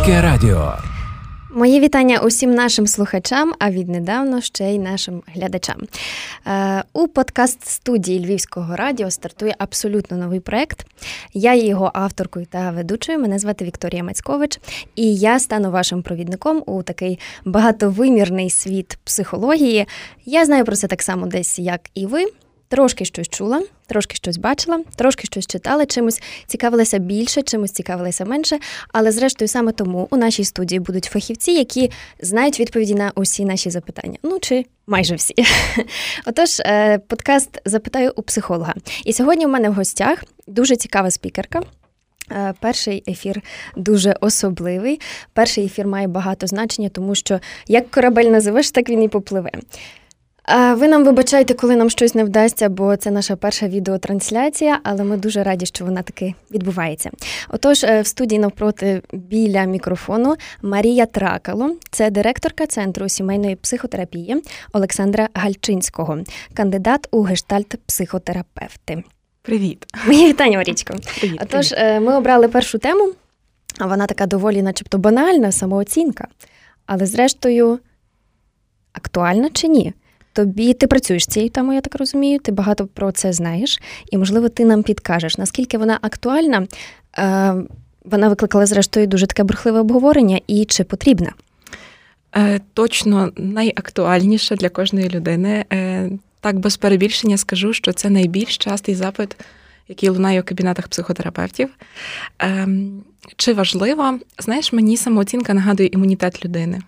Львівське радіо. Мої вітання усім нашим слухачам, а віднедавно ще й нашим глядачам. Е, у подкаст студії Львівського радіо стартує абсолютно новий проект. Я є його авторкою та ведучою. Мене звати Вікторія Мацькович, і я стану вашим провідником у такий багатовимірний світ психології. Я знаю про це так само десь, як і ви. Трошки щось чула, трошки щось бачила, трошки щось читала, чимось цікавилася більше, чимось цікавилася менше. Але, зрештою, саме тому у нашій студії будуть фахівці, які знають відповіді на усі наші запитання. Ну чи майже всі. Отож, е, подкаст запитаю у психолога. І сьогодні у мене в гостях дуже цікава спікерка. Е, перший ефір дуже особливий. Перший ефір має багато значення, тому що як корабель називеш, так він і попливе. Ви нам вибачайте, коли нам щось не вдасться, бо це наша перша відеотрансляція, але ми дуже раді, що вона таки відбувається. Отож, е, в студії навпроти біля мікрофону Марія Тракало, це директорка Центру сімейної психотерапії Олександра Гальчинського, кандидат у гештальт-психотерапевти. Привіт, Мої вітання, Марічко. Привіт, Отож, привіт. Е, ми обрали першу тему, а вона така доволі, начебто, банальна, самооцінка. Але, зрештою, актуальна чи ні? Тобі ти працюєш цією темою, я так розумію, ти багато про це знаєш, і, можливо, ти нам підкажеш, наскільки вона актуальна. Е, вона викликала, зрештою, дуже таке бурхливе обговорення, і чи потрібна? Е, точно найактуальніша для кожної людини. Е, так, без перебільшення скажу, що це найбільш частий запит, який лунає у кабінетах психотерапевтів. Ем, чи важливо, знаєш, мені самооцінка нагадує імунітет людини.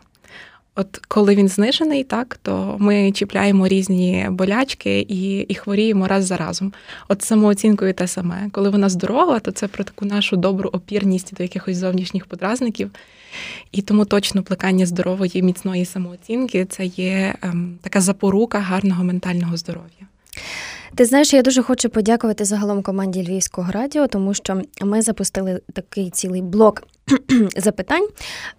От коли він знижений, так то ми чіпляємо різні болячки і і хворіємо раз за разом. От самооцінкою те саме. Коли вона здорова, то це про таку нашу добру опірність до якихось зовнішніх подразників. І тому точно плекання здорової, міцної самооцінки це є ем, така запорука гарного ментального здоров'я. Ти знаєш, я дуже хочу подякувати загалом команді Львівського радіо, тому що ми запустили такий цілий блок запитань.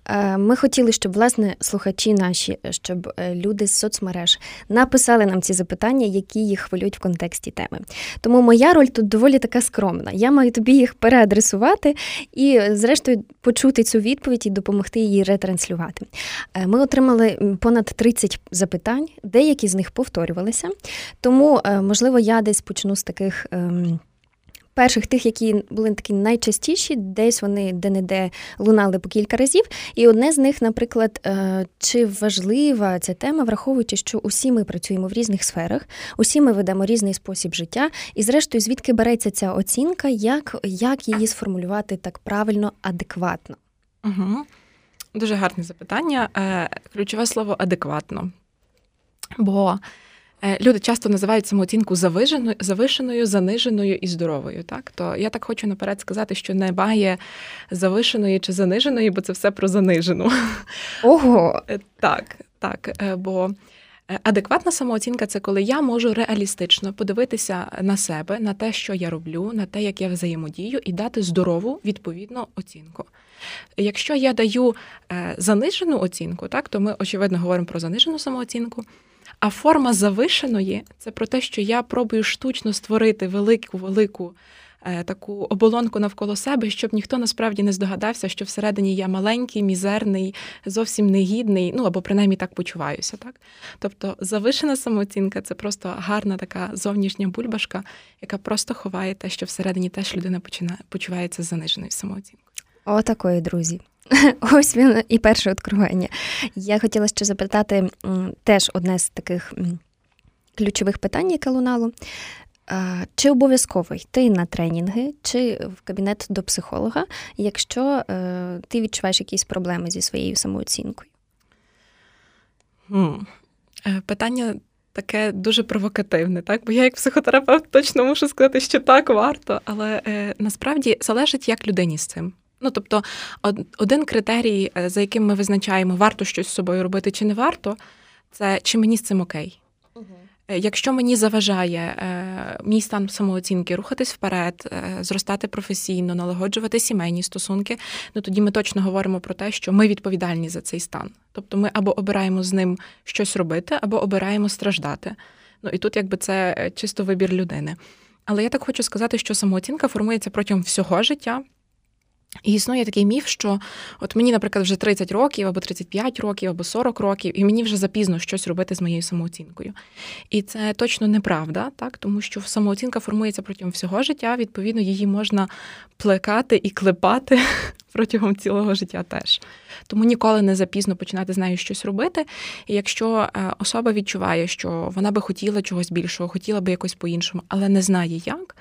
Е, ми хотіли, щоб власне слухачі наші, щоб е, люди з соцмереж написали нам ці запитання, які їх хвилюють в контексті теми. Тому моя роль тут доволі така скромна. Я маю тобі їх переадресувати і, зрештою, почути цю відповідь і допомогти її ретранслювати. Е, ми отримали понад 30 запитань, деякі з них повторювалися. Тому, можливо, я десь почну з таких. Перших тих, які були такі найчастіші, десь вони де-не-де лунали по кілька разів. І одне з них, наприклад, е, чи важлива ця тема, враховуючи, що усі ми працюємо в різних сферах, усі ми ведемо різний спосіб життя, і, зрештою, звідки береться ця оцінка, як, як її сформулювати так правильно, адекватно? Угу. Дуже гарне запитання. Е, ключове слово адекватно. Бо люди часто називають самооцінку завишеною, завишеною, заниженою і здоровою. Так, то я так хочу наперед сказати, що немає завишеної чи заниженої, бо це все про занижену. Ого, е, так, так. Е, бо адекватна самооцінка це коли я можу реалістично подивитися на себе, на те, що я роблю, на те, як я взаємодію, і дати здорову відповідну оцінку. Якщо я даю занижену оцінку, так то ми очевидно говоримо про занижену самооцінку. А форма завишеної це про те, що я пробую штучно створити велику велику е, таку оболонку навколо себе, щоб ніхто насправді не здогадався, що всередині я маленький, мізерний, зовсім негідний, ну або принаймні так почуваюся. Так? Тобто завишена самооцінка це просто гарна така зовнішня бульбашка, яка просто ховає те, що всередині теж людина починає почувається заниженою самооцінкою. Отакої, друзі. Ось він і перше откровення. Я хотіла ще запитати теж одне з таких ключових питань, яке лунало. Чи обов'язково йти на тренінги, чи в кабінет до психолога, якщо е, ти відчуваєш якісь проблеми зі своєю самооцінкою? Е, питання таке дуже провокативне, так? Бо я, як психотерапевт, точно мушу сказати, що так варто, але е, насправді залежить, як людині з цим. Ну, тобто, один критерій, е, за яким ми визначаємо, варто щось з собою робити чи не варто, це чи мені з цим окей. Угу. Якщо мені заважає е, мій стан самооцінки рухатись вперед, е, зростати професійно, налагоджувати сімейні стосунки, ну тоді ми точно говоримо про те, що ми відповідальні за цей стан. Тобто ми або обираємо з ним щось робити, або обираємо страждати. Ну і тут, якби це чисто вибір людини. Але я так хочу сказати, що самооцінка формується протягом всього життя. І існує такий міф, що от мені, наприклад, вже 30 років, або 35 років, або 40 років, і мені вже запізно щось робити з моєю самооцінкою. І це точно неправда, так тому що самооцінка формується протягом всього життя. Відповідно, її можна плекати і клепати протягом цілого життя теж. Тому ніколи не запізно починати з нею щось робити. І якщо е, особа відчуває, що вона би хотіла чогось більшого, хотіла би якось по-іншому, але не знає як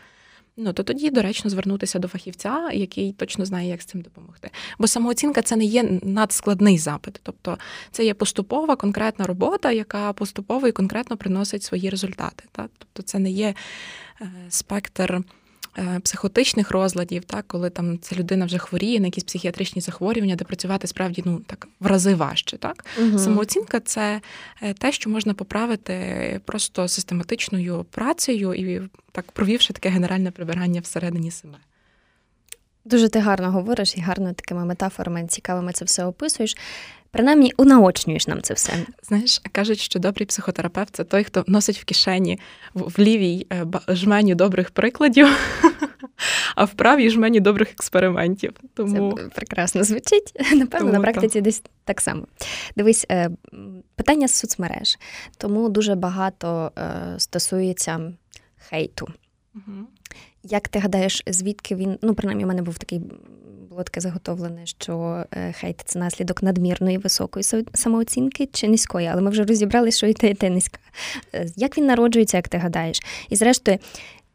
ну то тоді доречно звернутися до фахівця, який точно знає, як з цим допомогти. Бо самооцінка це не є надскладний запит, тобто це є поступова конкретна робота, яка поступово і конкретно приносить свої результати. Так? Тобто це не є е, спектр. Е, психотичних розладів, так, коли там ця людина вже хворіє на якісь психіатричні захворювання, де працювати справді ну так в рази важче. Так? Угу. Самооцінка це е, те, що можна поправити просто систематичною працею і так провівши таке генеральне прибирання всередині себе. Дуже ти гарно говориш і гарно такими метафорами цікавими це все описуєш. Принаймні унаочнюєш нам це все. Знаєш, кажуть, що добрий психотерапевт це той, хто носить в кишені в лівій е, жмені добрих прикладів, а в правій жмені добрих експериментів. Тому це прекрасно звучить. Напевно, Тому на практиці так. десь так само. Дивись, е, питання з соцмереж, тому дуже багато е, стосується хейту. Угу. Як ти гадаєш, звідки він? Ну, принаймні, у мене був такий було таке заготовлене, що е, хейт це наслідок надмірної високої самооцінки чи низької, але ми вже розібрали, що і те, і те низька. Е, як він народжується, як ти гадаєш? І зрештою,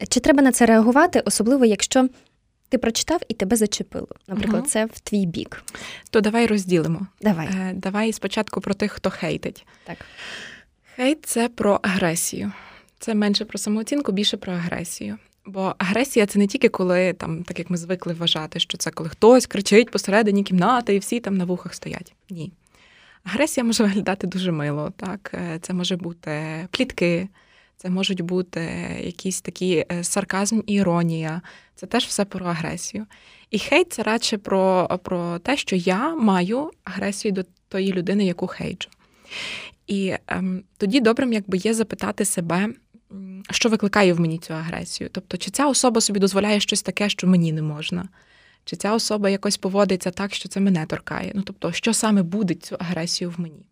чи треба на це реагувати, особливо якщо ти прочитав і тебе зачепило? Наприклад, угу. це в твій бік. То давай розділимо. Давай. Е, давай спочатку про тих, хто хейтить. Так. Хейт це про агресію. Це менше про самооцінку, більше про агресію. Бо агресія це не тільки коли, там, так як ми звикли вважати, що це коли хтось кричить посередині кімнати і всі там на вухах стоять. Ні. Агресія може виглядати дуже мило. Так? Е, це може бути плітки, це можуть бути якісь такі е, сарказм і іронія. Це теж все про агресію. І хейт це радше про, про те, що я маю агресію до тої людини, яку хейджу. І ем, тоді добрим якби є запитати себе що викликає в мені цю агресію. Тобто, чи ця особа собі дозволяє щось таке, що мені не можна, чи ця особа якось поводиться так, що це мене торкає. Ну тобто, що саме буде цю агресію в мені.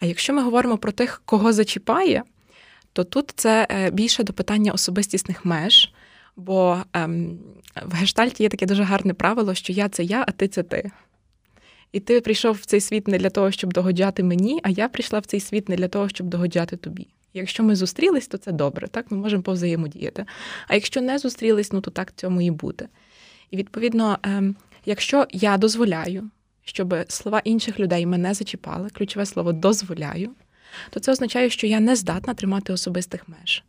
А якщо ми говоримо про тих, кого зачіпає, то тут це е, більше до питання особистісних меж. Бо ем, в гештальті є таке дуже гарне правило, що я це я, а ти це ти. І ти прийшов в цей світ не для того, щоб догоджати мені, а я прийшла в цей світ не для того, щоб догоджати тобі. Якщо ми зустрілись, то це добре, так ми можемо повзаємодіяти. А якщо не зустрілись, ну то так цьому і буде. І відповідно, ем, якщо я дозволяю, щоб слова інших людей мене зачіпали, ключове слово дозволяю, то це означає, що я не здатна тримати особистих меж.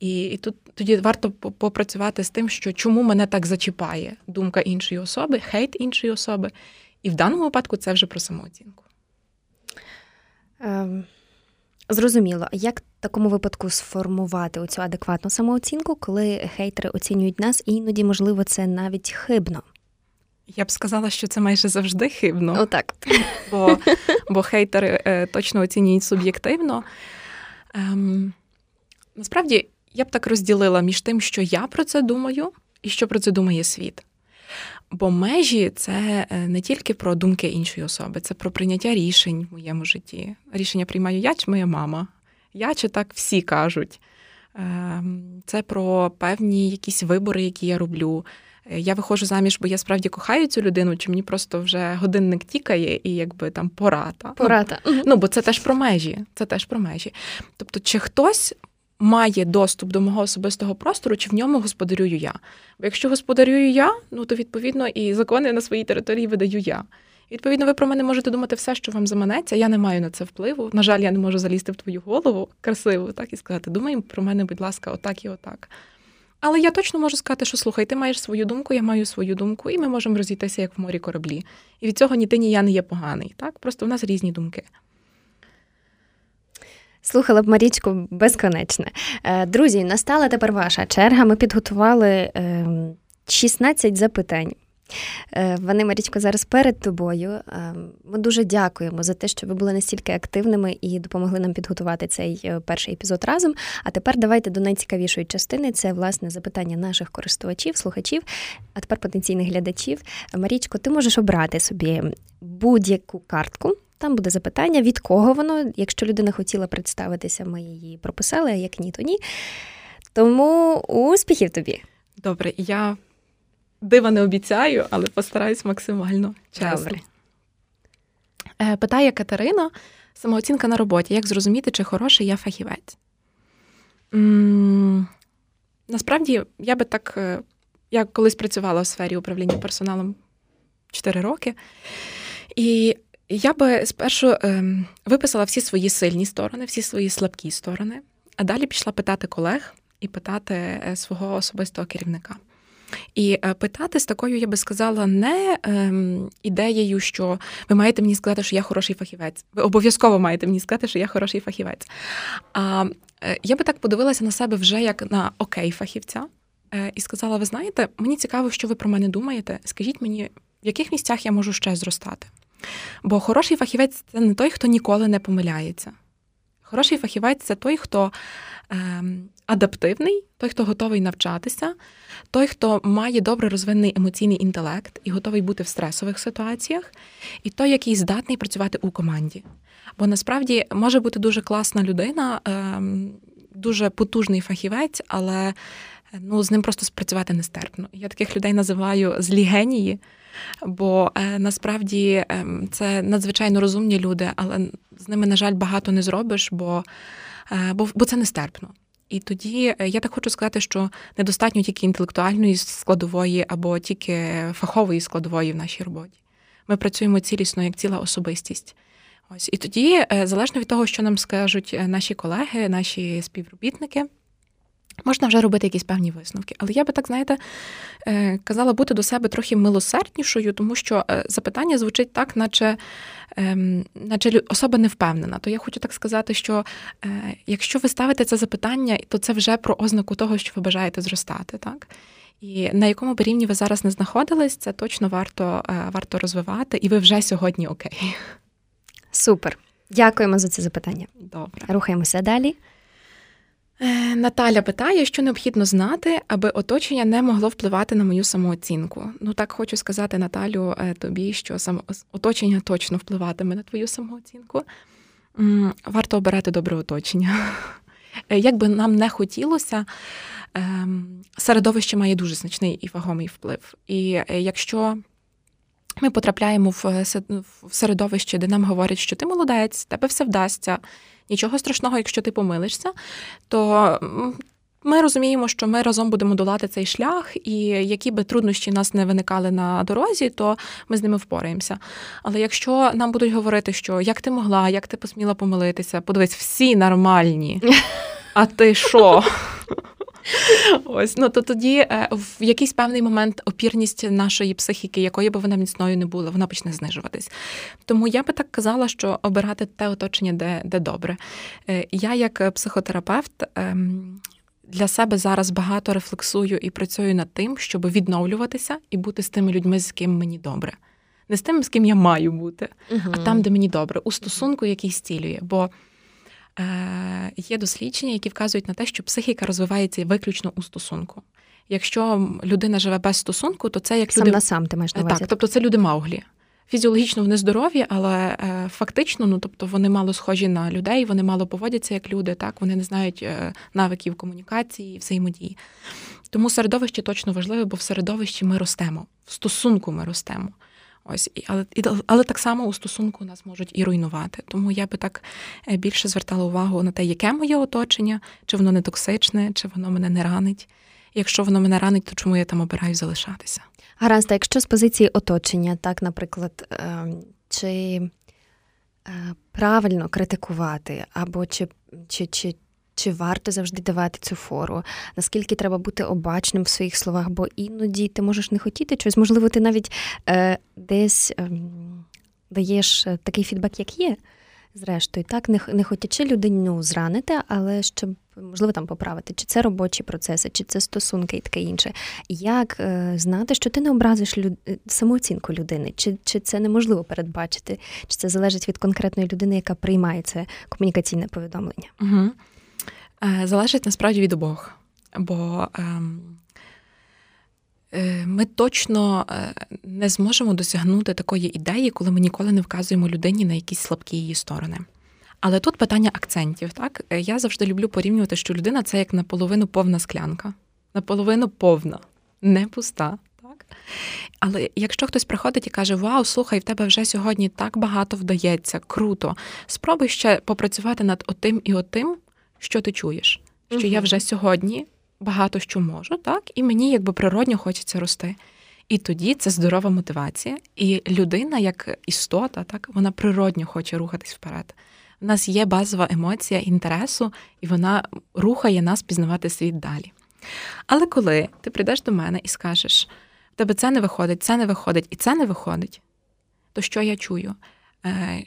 І і тут тоді варто попрацювати з тим, що чому мене так зачіпає думка іншої особи, хейт іншої особи. І в даному випадку це вже про самооцінку. Ем, Зрозуміло, як в такому випадку сформувати оцю адекватну самооцінку, коли хейтери оцінюють нас, і іноді, можливо, це навіть хибно. Я б сказала, що це майже завжди хибно. Отак. Бо бо хейтери е, точно оцінюють суб'єктивно. Ем, Насправді, я б так розділила між тим, що я про це думаю, і що про це думає світ. Бо межі це е, не тільки про думки іншої особи, це про прийняття рішень в моєму житті. Рішення приймаю я чи моя мама. Я чи так всі кажуть. Ем, це про певні якісь вибори, які я роблю. Е, я виходжу заміж, бо я справді кохаю цю людину, чи мені просто вже годинник тікає і якби там пора. Та? Ну, ну, бо це теж про межі. Це теж про межі. Тобто, чи хтось має доступ до мого особистого простору, чи в ньому господарюю я. Бо якщо господарюю я, ну то відповідно і закони на своїй території видаю я. Відповідно, ви про мене можете думати все, що вам заманеться. Я не маю на це впливу. На жаль, я не можу залізти в твою голову красиво, так і сказати, думай про мене, будь ласка, отак і отак. Але я точно можу сказати, що слухай, ти маєш свою думку, я маю свою думку, і ми можемо розійтися як в морі кораблі. І від цього ні ти, ні я не є поганий. Так, просто в нас різні думки. Слухала б Марічку безконечне. Е, друзі, настала тепер ваша черга. Ми підготували 16 ем, запитань. Е, вони, Марічко, зараз перед тобою. Е, ми дуже дякуємо за те, що ви були настільки активними і допомогли нам підготувати цей е, перший епізод разом. А тепер давайте до найцікавішої частини це власне запитання наших користувачів, слухачів, а тепер потенційних глядачів. Марічко, ти можеш обрати собі будь-яку картку. Там буде запитання, від кого воно. Якщо людина хотіла представитися, ми її прописали, а як ні, то ні. Тому успіхів тобі. Добре, я дива не обіцяю, але постараюсь максимально чесно. Добре. Е, питає Катерина: самооцінка на роботі. Як зрозуміти, чи хороший я фахівець? М-м, насправді, я би так. Е, я колись працювала в сфері управління персоналом 4 роки, і я би спершу ем, виписала всі свої сильні сторони, всі свої слабкі сторони, а далі пішла питати колег і питати е, свого особистого керівника. І е, питати з такою, я би сказала, не ем, ідеєю, що ви маєте мені сказати, що я хороший фахівець. Ви обов'язково маєте мені сказати, що я хороший фахівець. А е, я би так подивилася на себе вже як на окей фахівця, е, і сказала: ви знаєте, мені цікаво, що ви про мене думаєте. Скажіть мені, в яких місцях я можу ще зростати? Бо хороший фахівець це не той, хто ніколи не помиляється. Хороший фахівець це той, хто ем, адаптивний, той, хто готовий навчатися, той, хто має добре розвинений емоційний інтелект і готовий бути в стресових ситуаціях, і той, який здатний працювати у команді. Бо насправді може бути дуже класна людина, ем, дуже потужний фахівець, але ну, з ним просто спрацювати нестерпно. Я таких людей називаю злі генії. Бо е, насправді е, це надзвичайно розумні люди, але з ними, на жаль, багато не зробиш, бо, е, бо, бо це нестерпно. І тоді е, я так хочу сказати, що недостатньо тільки інтелектуальної складової або тільки фахової складової в нашій роботі. Ми працюємо цілісно як ціла особистість. Ось і тоді, залежно від того, що нам скажуть наші колеги, наші співробітники. Можна вже робити якісь певні висновки. Але я би так, знаєте, е, казала бути до себе трохи милосерднішою, тому що е, запитання звучить так, наче ем, наче особа не впевнена. То я хочу так сказати, що е, якщо ви ставите це запитання, то це вже про ознаку того, що ви бажаєте зростати. так? І на якому б рівні ви зараз не знаходились, це точно варто, варто розвивати, і ви вже сьогодні окей. Супер. Дякуємо за це запитання. Добре. Рухаємося далі. Е, Наталя питає, що необхідно знати, аби оточення не могло впливати на мою самооцінку. Ну так хочу сказати, Наталю, е, тобі, що оточення точно впливатиме на твою самооцінку. Варто обирати добре оточення. Е, як би нам не хотілося, ем, середовище має дуже значний і вагомий вплив. І якщо ми потрапляємо в середовище, де нам говорять, що ти молодець, тебе все вдасться, нічого страшного, якщо ти помилишся, то ми розуміємо, що ми разом будемо долати цей шлях, і які би труднощі нас не виникали на дорозі, то ми з ними впораємося. Але якщо нам будуть говорити, що як ти могла, як ти посміла помилитися, подивись, всі нормальні, а ти що? Ось ну то тоді е, в якийсь певний момент опірність нашої психіки, якої би вона міцною не була, вона почне знижуватись. Тому я би так казала, що обирати те оточення, де, де добре. Е, я, як психотерапевт, ем, для себе зараз багато рефлексую і працюю над тим, щоб відновлюватися і бути з тими людьми, з ким мені добре. Не з тим, з ким я маю бути, угу. а там, де мені добре, у стосунку, який стілює. Бо Е, є дослідження, які вказують на те, що психіка розвивається виключно у стосунку. Якщо людина живе без стосунку, то це як сам люди... на сам ти маєш на увазі? Так, тобто це люди мауглі. Фізіологічно вони здорові, але е, фактично, ну тобто вони мало схожі на людей, вони мало поводяться як люди, так вони не знають е, навиків комунікації, взаємодії. Тому середовище точно важливе, бо в середовищі ми ростемо, в стосунку ми ростемо. Ось, але але так само у стосунку нас можуть і руйнувати. Тому я би так е, більше звертала увагу на те, яке моє оточення, чи воно не токсичне, чи воно мене не ранить. Якщо воно мене ранить, то чому я там обираю залишатися? Гаразд, а якщо з позиції оточення, так, наприклад, ем, чи е, правильно критикувати, або чи, чи, чи чи варто завжди давати цю фору? Наскільки треба бути обачним в своїх словах? Бо іноді ти можеш не хотіти чогось, можливо, ти навіть е, десь е, даєш такий фідбек, як є. Зрештою, так, не не хотячи людину зранити, але щоб можливо там поправити, чи це робочі процеси, чи це стосунки і таке інше. Як е, знати, що ти не образиш люд... Е, самооцінку людини, чи чи це неможливо передбачити, чи це залежить від конкретної людини, яка приймає це комунікаційне повідомлення? Угу. Залежить насправді від обох. Бо ем, е, ми точно е, не зможемо досягнути такої ідеї, коли ми ніколи не вказуємо людині на якісь слабкі її сторони. Але тут питання акцентів. Так е, я завжди люблю порівнювати, що людина це як наполовину повна склянка, наполовину повна, не пуста. Так? Але якщо хтось приходить і каже: Вау, слухай, в тебе вже сьогодні так багато вдається, круто, спробуй ще попрацювати над отим і отим, що ти чуєш, що угу. я вже сьогодні багато що можу, так, і мені якби природньо хочеться рости. І тоді це здорова мотивація, і людина, як істота, так вона природньо хоче рухатись вперед. У нас є базова емоція інтересу, і вона рухає нас пізнавати світ далі. Але коли ти прийдеш до мене і скажеш, в тебе це не виходить, це не виходить і це не виходить, то що я чую? Е,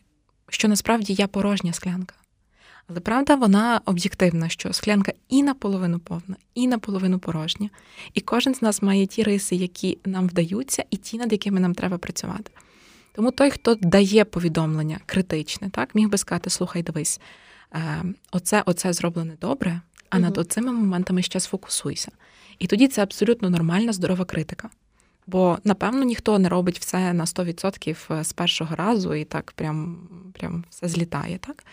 що насправді я порожня склянка. Але правда, вона об'єктивна, що склянка і наполовину повна, і наполовину порожня. І кожен з нас має ті риси, які нам вдаються, і ті, над якими нам треба працювати. Тому той, хто дає повідомлення критичне, так міг би сказати: слухай, дивись, е, оце, оце зроблене добре, а над оцими моментами ще сфокусуйся. І тоді це абсолютно нормальна, здорова критика. Бо, напевно, ніхто не робить все на 100% е, з першого разу і так прям прям все злітає. так?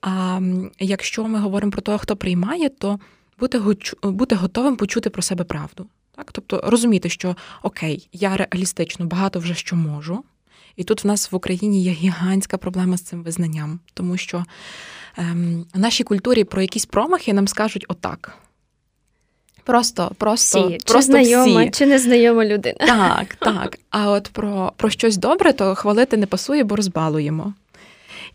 А якщо ми говоримо про того, хто приймає, то бути бути готовим почути про себе правду. Так? Тобто розуміти, що окей, я реалістично багато вже що можу. І тут в нас в Україні є гігантська проблема з цим визнанням, тому що ем, в нашій культурі про якісь промахи нам скажуть отак. Просто, просто, всі. просто чи знайома, всі. чи незнайома людина. Так, так. А от про, про щось добре, то хвалити не пасує, бо розбалуємо.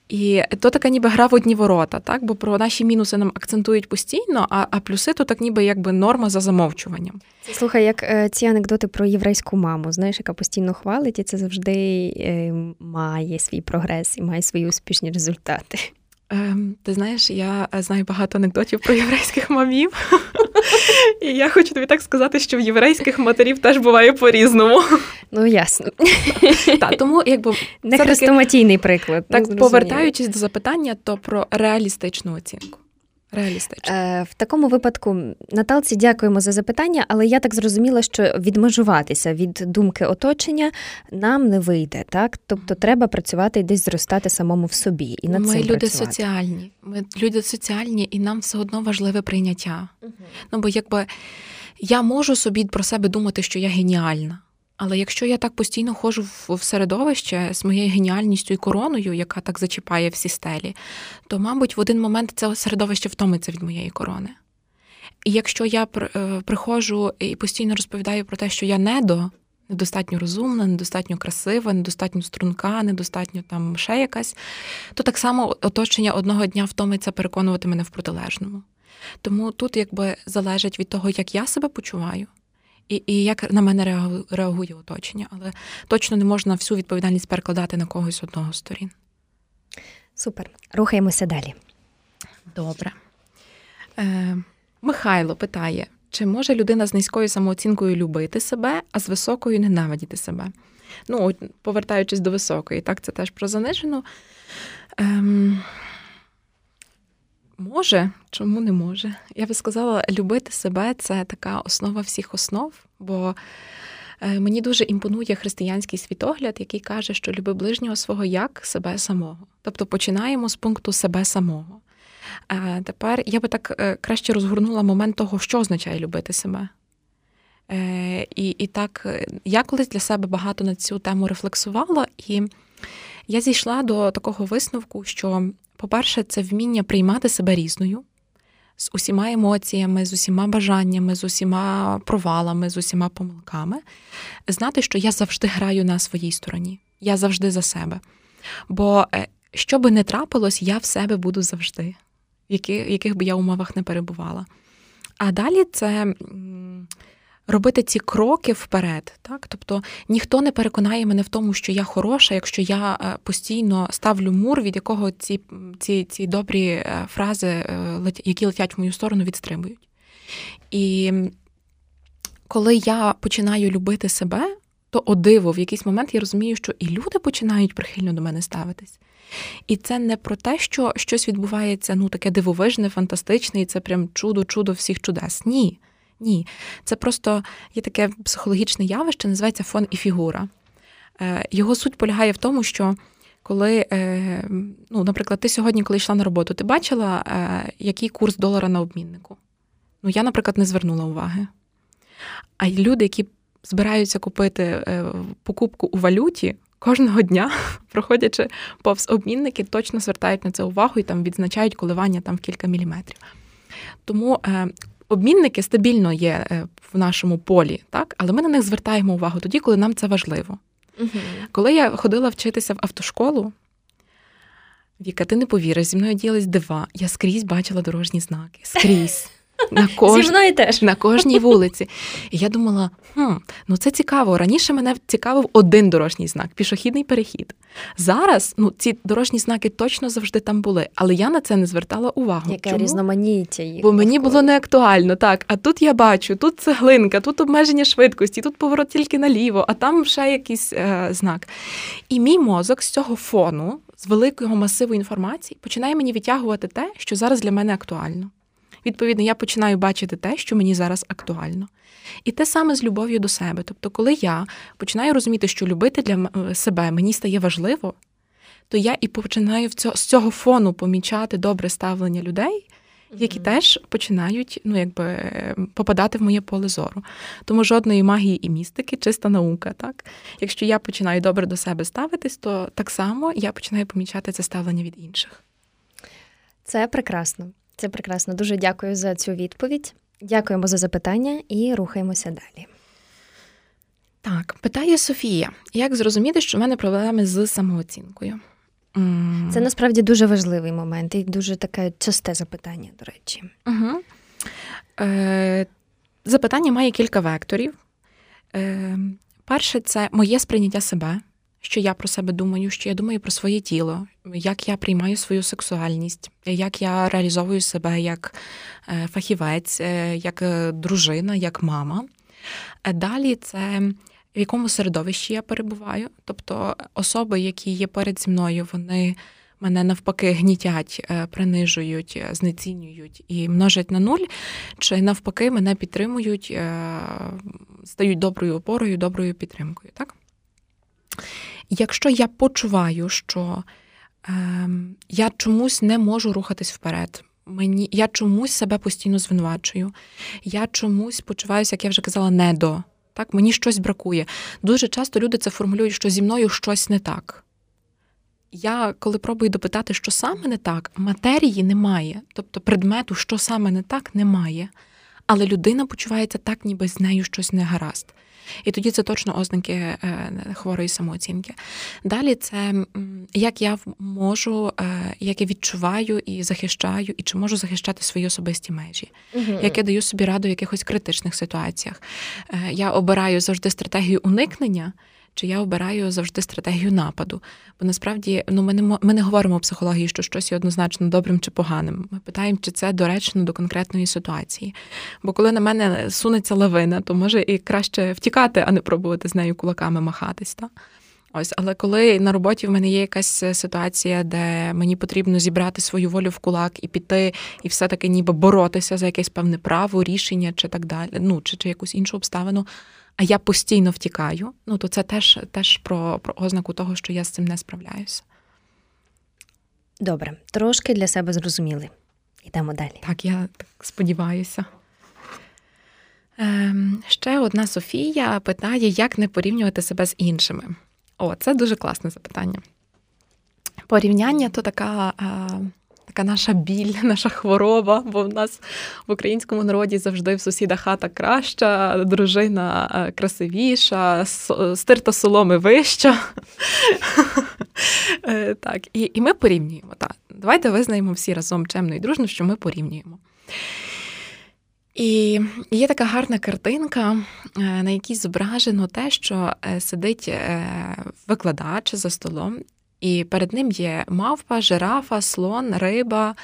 І то така ніби гра в одні ворота, так? Бо про наші мінуси нам акцентують постійно, а а плюси то так ніби якби норма за замовчуванням. Слухай, як е, ці анекдоти про єврейську маму, знаєш, яка постійно хвалить, і це завжди е, має свій прогрес і має свої успішні результати. Ем, Ти знаєш, я знаю багато анекдотів про єврейських мамів. І я хочу тобі так сказати, що в єврейських матерів теж буває по-різному. Ну, ясно. Та, тому якби Не хрестоматійний приклад. Так, ну, повертаючись до запитання, то про реалістичну оцінку. Реалістично. Е, В такому випадку, Наталці, дякуємо за запитання, але я так зрозуміла, що відмежуватися від думки оточення нам не вийде, так? Тобто треба працювати і десь зростати самому в собі. І над Ми цим люди працювати. соціальні. Ми люди соціальні, і нам все одно важливе прийняття. Угу. Ну, бо якби я можу собі про себе думати, що я геніальна. Але якщо я так постійно ходжу в середовище з моєю геніальністю і короною, яка так зачіпає всі стелі, то, мабуть, в один момент це середовище втомиться від моєї корони. І якщо я е, приходжу і постійно розповідаю про те, що я недо, недостатньо розумна, недостатньо красива, недостатньо струнка, недостатньо там ще якась, то так само оточення одного дня втомиться переконувати мене в протилежному. Тому тут якби залежить від того, як я себе почуваю і і як на мене реагує оточення, але точно не можна всю відповідальність перекладати на когось одного з сторін. Супер. Рухаємося далі. Добре. Е, Михайло питає: чи може людина з низькою самооцінкою любити себе, а з високою ненавидіти себе? Ну, повертаючись до високої, так, це теж про занижену. Ем, Може, чому не може? Я би сказала, любити себе це така основа всіх основ, бо е, мені дуже імпонує християнський світогляд, який каже, що люби ближнього свого як себе самого. Тобто починаємо з пункту себе самого. Е, тепер я би так е, краще розгорнула момент того, що означає любити себе. І і так, я колись для себе багато на цю тему рефлексувала, і я зійшла до такого висновку, що по-перше, це вміння приймати себе різною, з усіма емоціями, з усіма бажаннями, з усіма провалами, з усіма помилками, знати, що я завжди граю на своїй стороні, я завжди за себе. Бо е, що би не трапилось, я в себе буду завжди, в яких би я умовах не перебувала. А далі це робити ці кроки вперед. Так? Тобто ніхто не переконає мене в тому, що я хороша, якщо я е, постійно ставлю мур, від якого ці ці, ці добрі е, фрази, е, які летять в мою сторону, відстрибують. І коли я починаю любити себе, то о диво, в якийсь момент я розумію, що і люди починають прихильно до мене ставитись. І це не про те, що щось відбувається ну таке дивовижне, фантастичне, і це прям чудо-чудо всіх чудес. Ні. Ні. Це просто є таке психологічне явище, називається фон і фігура. Е, його суть полягає в тому, що коли, е, ну, наприклад, ти сьогодні, коли йшла на роботу, ти бачила, е, який курс долара на обміннику? Ну, я, наприклад, не звернула уваги. А люди, які збираються купити покупку у валюті, кожного дня, проходячи повз обмінники, точно звертають на це увагу і там відзначають коливання там в кілька міліметрів. Тому обмінники стабільно є е, в нашому полі, так, але ми на них звертаємо увагу тоді, коли нам це важливо. Угу. Коли я ходила вчитися в автошколу, Віка, ти не повіриш, зі мною ділись дива. Я скрізь бачила дорожні знаки. Скрізь. На кож... Зі мною теж. на кожній вулиці. І я думала, хм, ну це цікаво. Раніше мене цікавив один дорожній знак пішохідний перехід. Зараз ну, ці дорожні знаки точно завжди там були, але я на це не звертала увагу. Яке Чому? різноманіття їх. Бо мені було не актуально, так. А тут я бачу, тут цеглинка, тут обмеження швидкості, тут поворот тільки наліво, а там ще якийсь е, знак. І мій мозок з цього фону, з великого масиву інформації, починає мені витягувати те, що зараз для мене актуально. Відповідно, я починаю бачити те, що мені зараз актуально. І те саме з любов'ю до себе. Тобто, коли я починаю розуміти, що любити для себе мені стає важливо, то я і починаю з цього фону помічати добре ставлення людей, які mm-hmm. теж починають ну, якби, попадати в моє поле зору. Тому жодної магії і містики, чиста наука. Так? Якщо я починаю добре до себе ставитись, то так само я починаю помічати це ставлення від інших. Це прекрасно. Це прекрасно. Дуже дякую за цю відповідь. Дякуємо за запитання і рухаємося далі. Так, питає Софія: як зрозуміти, що в мене проблеми з самооцінкою? Це насправді дуже важливий момент і дуже таке часте запитання, до речі. Угу. Е, Запитання має кілька векторів. Е, Перше, це моє сприйняття себе що я про себе думаю, що я думаю про своє тіло, як я приймаю свою сексуальність, як я реалізовую себе як е, фахівець, е, як е, дружина, як мама. Далі це в якому середовищі я перебуваю, тобто особи, які є перед зі мною, вони. Мене навпаки гнітять, принижують, знецінюють і множать на нуль, чи навпаки мене підтримують, стають доброю опорою, доброю підтримкою. Так? Якщо я почуваю, що е, я чомусь не можу рухатись вперед, мені я чомусь себе постійно звинувачую, я чомусь почуваюся, як я вже казала, недо. Так, мені щось бракує. Дуже часто люди це формулюють, що зі мною щось не так. Я, коли пробую допитати, що саме не так, матерії немає, тобто предмету, що саме не так, немає. Але людина почувається так, ніби з нею щось не гаразд. І тоді це точно ознаки е, хворої самооцінки. Далі це як я можу, е, як я відчуваю і захищаю, і чи можу захищати свої особисті межі, угу. як я даю собі раду в якихось критичних ситуаціях. Е, я обираю завжди стратегію уникнення чи я обираю завжди стратегію нападу. Бо насправді ну, ми не ми не говоримо в психології, що щось є однозначно добрим чи поганим. Ми питаємо, чи це доречно до конкретної ситуації. Бо коли на мене сунеться лавина, то може і краще втікати, а не пробувати з нею кулаками махатись. Та? Ось, але коли на роботі в мене є якась ситуація, де мені потрібно зібрати свою волю в кулак і піти, і все-таки ніби боротися за якесь певне право, рішення чи так далі, ну чи, чи якусь іншу обставину, а я постійно втікаю, ну то це теж теж про, про ознаку того, що я з цим не справляюся. Добре, трошки для себе зрозуміли. Йдемо далі. Так, я так сподіваюся. Ем, Ще одна Софія питає, як не порівнювати себе з іншими. О, це дуже класне запитання. Порівняння то така. Така наша біль, наша хвороба, бо в нас в українському народі завжди в сусіда хата краща, дружина е, красивіша, стирта соломи вища. Е, так, І і ми порівнюємо. Так. Давайте визнаємо всі разом чемно і дружно, що ми порівнюємо. І є така гарна картинка, е, на якій зображено те, що сидить викладач за столом, і перед ним є мавпа, жирафа, слон, риба,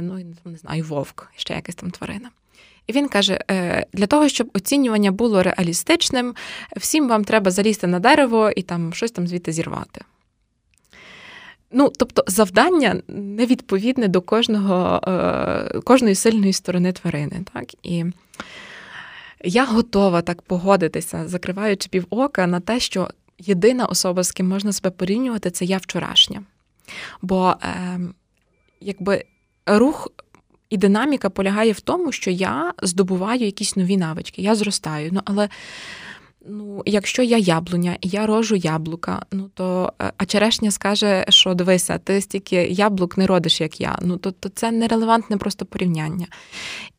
ну не знаю, вовк, ще якась там тварина. І він каже: для того, щоб оцінювання було реалістичним, всім вам треба залізти на дерево і там щось там звідти зірвати. Ну, тобто завдання невідповідне до кожного, е, кожної сильної сторони тварини. Так? І я готова так погодитися, закриваючи півока на те, що єдина особа, з ким можна себе порівнювати, це я вчорашня. Бо е, якби рух і динаміка полягає в тому, що я здобуваю якісь нові навички, я зростаю. Ну, але Ну, якщо я яблуня і я рожу яблука, ну то е, а черешня скаже, що дивися, ти стільки яблук не родиш, як я. Ну то, то це нерелевантне просто порівняння.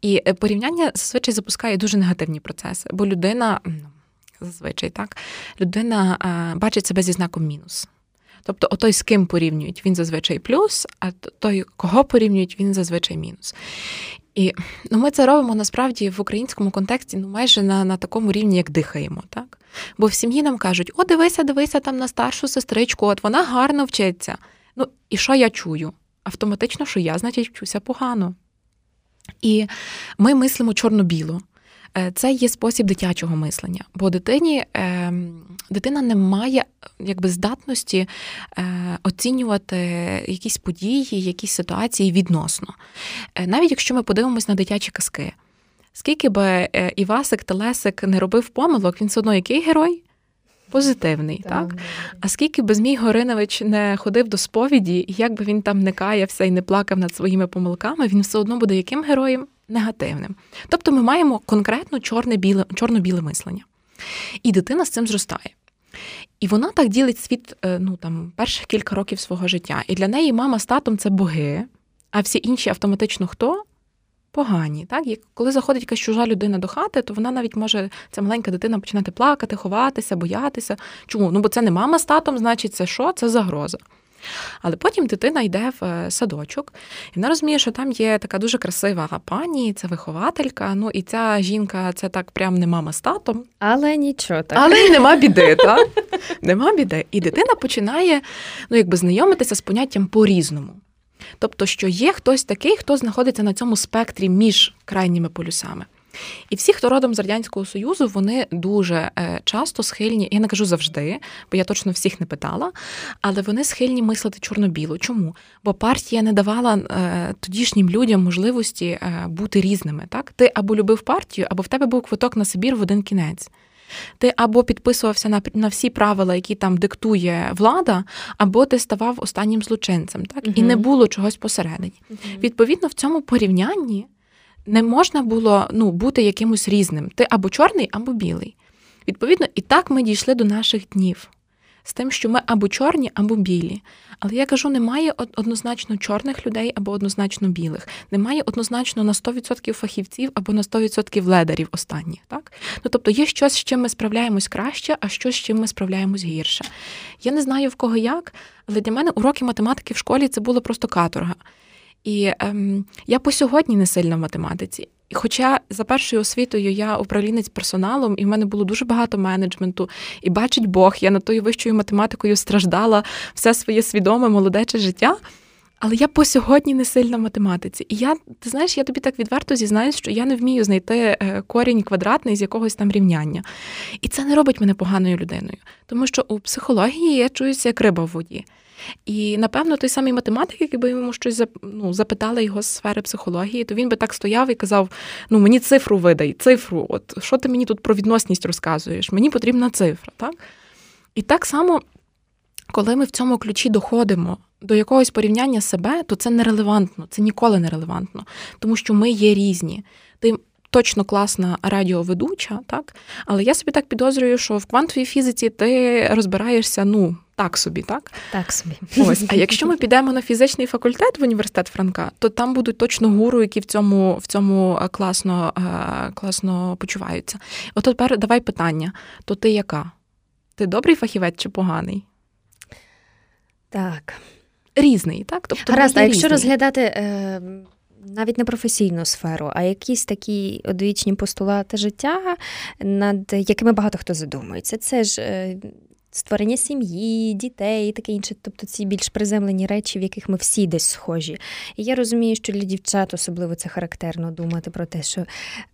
І е, порівняння зазвичай запускає дуже негативні процеси, бо людина, зазвичай так, людина а, бачить себе зі знаком мінус. Тобто, отой, з ким порівнюють, він зазвичай плюс, а той, кого порівнюють, він зазвичай мінус. І ну, ми це робимо насправді в українському контексті ну, майже на на такому рівні, як дихаємо. так? Бо в сім'ї нам кажуть: о, дивися, дивися там на старшу сестричку, от вона гарно вчиться. Ну, і що я чую? Автоматично, що я, значить, вчуся погано. І ми мислимо чорно-біло. Е, це є спосіб дитячого мислення, бо дитині ем, дитина не має якби здатності е, оцінювати якісь події, якісь ситуації відносно. Е, навіть якщо ми подивимось на дитячі казки, скільки би Івасик Телесик не робив помилок, він все одно який герой? Позитивний, так? так? А скільки би Змій Горинович не ходив до сповіді, і як би він там не каявся і не плакав над своїми помилками, він все одно буде яким героєм? Негативним. Тобто ми маємо конкретно чорне-біле, чорно-біле мислення. І дитина з цим зростає. І вона так ділить світ е, ну, там, перших кілька років свого життя. І для неї мама з татом це боги, а всі інші автоматично хто? Погані. Так? І коли заходить якась чужа людина до хати, то вона навіть може, ця маленька дитина починати плакати, ховатися, боятися. Чому? Ну, бо це не мама з татом, значить, це що? Це загроза. Але потім дитина йде в е, садочок, і вона розуміє, що там є така дуже красива пані, це вихователька. Ну і ця жінка це так прям не мама з татом. Але нічого так. Але й нема біди, так? Нема біди. І дитина починає ну, якби знайомитися з поняттям по-різному. Тобто, що є хтось такий, хто знаходиться на цьому спектрі між крайніми полюсами. І всі, хто родом з радянського союзу, вони дуже е, часто схильні, я не кажу завжди, бо я точно всіх не питала, але вони схильні мислити чорно-біло. Чому? Бо партія не давала е, тодішнім людям можливості е, бути різними. Так, ти або любив партію, або в тебе був квиток на Сибір в один кінець. Ти або підписувався на на всі правила, які там диктує влада, або ти ставав останнім злочинцем, так uh і не було чогось посередині. uh Відповідно, в цьому порівнянні не можна було ну, бути якимось різним. Ти або чорний, або білий. Відповідно, і так ми дійшли до наших днів. З тим, що ми або чорні, або білі. Але я кажу, немає однозначно чорних людей або однозначно білих. Немає однозначно на 100% фахівців або на 100% ледарів останніх. Так? Ну, Тобто є щось, з чим ми справляємось краще, а щось, з чим ми справляємось гірше. Я не знаю в кого як, але для мене уроки математики в школі це було просто каторга. І ем, я по сьогодні не сильна в математиці. Хоча за першою освітою я управлінець персоналом, і в мене було дуже багато менеджменту, і бачить Бог, я над тою вищою математикою страждала все своє свідоме молодече життя. Але я по сьогодні не сильна в математиці. І я, ти знаєш, я тобі так відверто зізнаюсь, що я не вмію знайти е, корінь квадратний з якогось там рівняння. І це не робить мене поганою людиною, тому що у психології я чуюся як риба в воді. І напевно той самий математик, який би йому щось ну, запитали його з сфери психології, то він би так стояв і казав: Ну, мені цифру видай, цифру, от що ти мені тут про відносність розказуєш? Мені потрібна цифра. так? І так само, коли ми в цьому ключі доходимо до якогось порівняння себе, то це нерелевантно, це ніколи не релевантно, тому що ми є різні. Точно класна радіоведуча, так? Але я собі так підозрюю, що в квантовій фізиці ти розбираєшся, ну. Так собі, так? Так собі. Ось. А якщо ми підемо на фізичний факультет в університет Франка, то там будуть точно гуру, які в цьому в цьому е, класно е, класно почуваються. От тепер давай питання: то ти яка? Ти добрий фахівець чи поганий? Так. Різний, так? Тобто Гаразд, а якщо різний. розглядати е, навіть не професійну сферу, а якісь такі одвічні постулати життя, над якими багато хто задумується. Це ж е, створення сім'ї, дітей і таке інше, тобто ці більш приземлені речі, в яких ми всі десь схожі. І я розумію, що для дівчат особливо це характерно думати про те, що